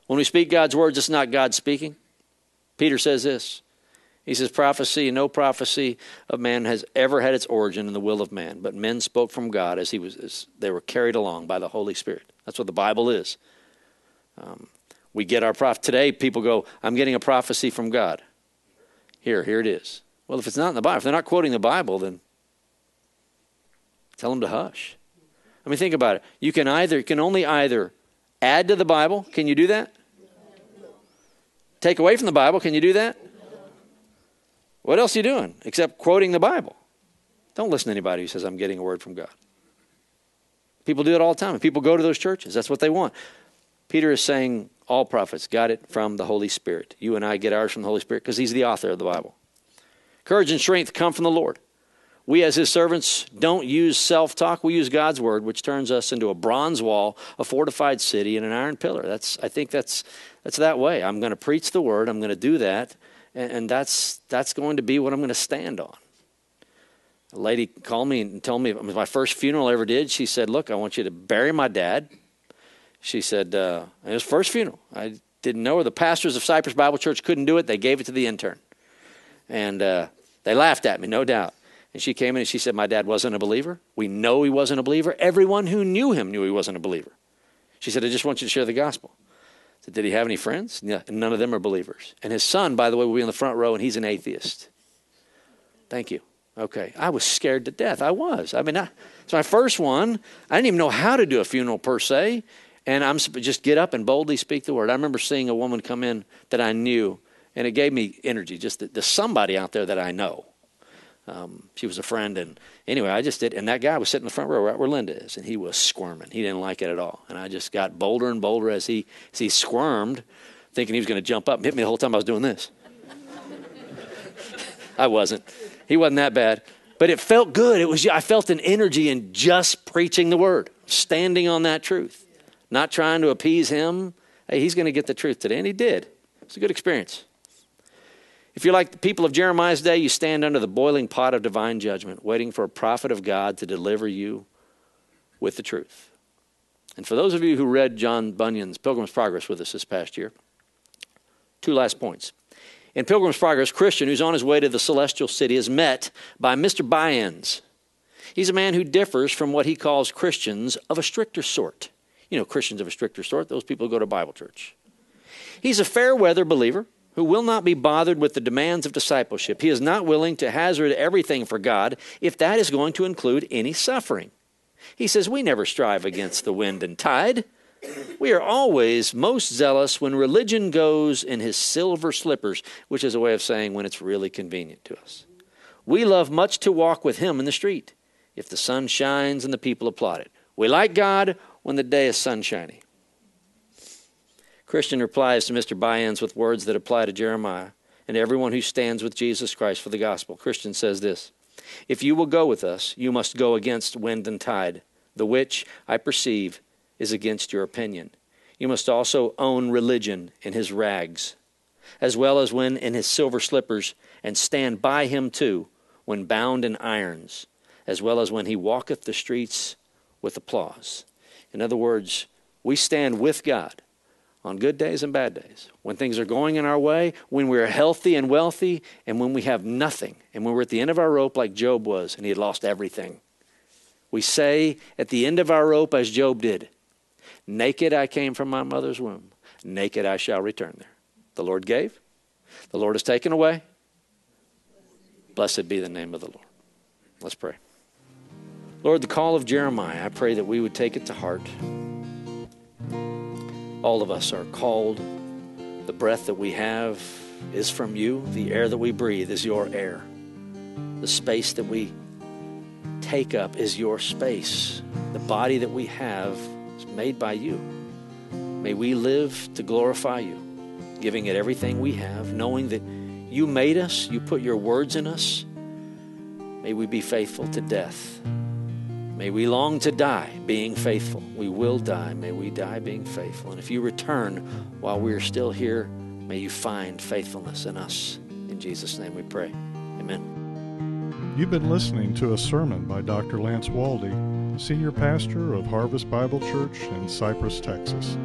S1: When we speak God's words, it's not God speaking. Peter says this. He says, Prophecy, no prophecy of man has ever had its origin in the will of man, but men spoke from God as, he was, as they were carried along by the Holy Spirit. That's what the Bible is. Um, we get our prophet. Today, people go, I'm getting a prophecy from God. Here, here it is. Well, if it's not in the Bible, if they're not quoting the Bible, then tell them to hush. I mean, think about it. You can either, you can only either add to the Bible. Can you do that? Take away from the Bible. Can you do that? What else are you doing except quoting the Bible? Don't listen to anybody who says, I'm getting a word from God. People do it all the time. People go to those churches. That's what they want. Peter is saying all prophets got it from the Holy Spirit. You and I get ours from the Holy Spirit because he's the author of the Bible. Courage and strength come from the Lord. We, as his servants, don't use self talk. We use God's word, which turns us into a bronze wall, a fortified city, and an iron pillar. That's, I think that's, that's that way. I'm going to preach the word, I'm going to do that, and, and that's, that's going to be what I'm going to stand on. A lady called me and told me it was my first funeral I ever did. She said, Look, I want you to bury my dad. She said, uh, It was first funeral. I didn't know her. The pastors of Cypress Bible Church couldn't do it. They gave it to the intern. And uh, they laughed at me, no doubt. And she came in and she said, My dad wasn't a believer. We know he wasn't a believer. Everyone who knew him knew he wasn't a believer. She said, I just want you to share the gospel. I said, Did he have any friends? Yeah, none of them are believers. And his son, by the way, will be in the front row, and he's an atheist. Thank you. Okay. I was scared to death. I was. I mean, I, it's my first one. I didn't even know how to do a funeral per se. And I'm just get up and boldly speak the word. I remember seeing a woman come in that I knew, and it gave me energy. Just there's somebody out there that I know. Um, she was a friend, and anyway, I just did. And that guy was sitting in the front row, right where Linda is, and he was squirming. He didn't like it at all. And I just got bolder and bolder as he as he squirmed, thinking he was going to jump up and hit me the whole time I was doing this. I wasn't. He wasn't that bad, but it felt good. It was. I felt an energy in just preaching the word, standing on that truth, not trying to appease him. Hey, he's going to get the truth today, and he did. It's a good experience. If you're like the people of Jeremiah's day, you stand under the boiling pot of divine judgment, waiting for a prophet of God to deliver you with the truth. And for those of you who read John Bunyan's Pilgrim's Progress with us this past year, two last points. In Pilgrim's Progress, Christian, who's on his way to the celestial city, is met by Mr. By-ends. He's a man who differs from what he calls Christians of a stricter sort. You know, Christians of a stricter sort, those people who go to Bible church. He's a fair weather believer who will not be bothered with the demands of discipleship. He is not willing to hazard everything for God if that is going to include any suffering. He says, We never strive against the wind and tide. We are always most zealous when religion goes in his silver slippers, which is a way of saying when it's really convenient to us. We love much to walk with him in the street if the sun shines and the people applaud it. We like God when the day is sunshiny. Christian replies to Mr. By-ends with words that apply to Jeremiah and everyone who stands with Jesus Christ for the gospel. Christian says this If you will go with us, you must go against wind and tide, the which, I perceive, is against your opinion. You must also own religion in his rags, as well as when in his silver slippers, and stand by him too, when bound in irons, as well as when he walketh the streets with applause. In other words, we stand with God on good days and bad days, when things are going in our way, when we're healthy and wealthy, and when we have nothing, and when we're at the end of our rope like Job was and he had lost everything. We say at the end of our rope, as Job did, Naked I came from my mother's womb, naked I shall return there. The Lord gave, the Lord has taken away. Blessed be the name of the Lord. Let's pray. Lord, the call of Jeremiah, I pray that we would take it to heart. All of us are called. The breath that we have is from you. The air that we breathe is your air. The space that we take up is your space. The body that we have is made by you. May we live to glorify you, giving it everything we have, knowing that you made us, you put your words in us. May we be faithful to death. May we long to die being faithful. We will die. May we die being faithful. And if you return while we are still here, may you find faithfulness in us. In Jesus' name we pray. Amen.
S3: You've been listening to a sermon by Dr. Lance Waldie, Senior Pastor of Harvest Bible Church in Cypress, Texas.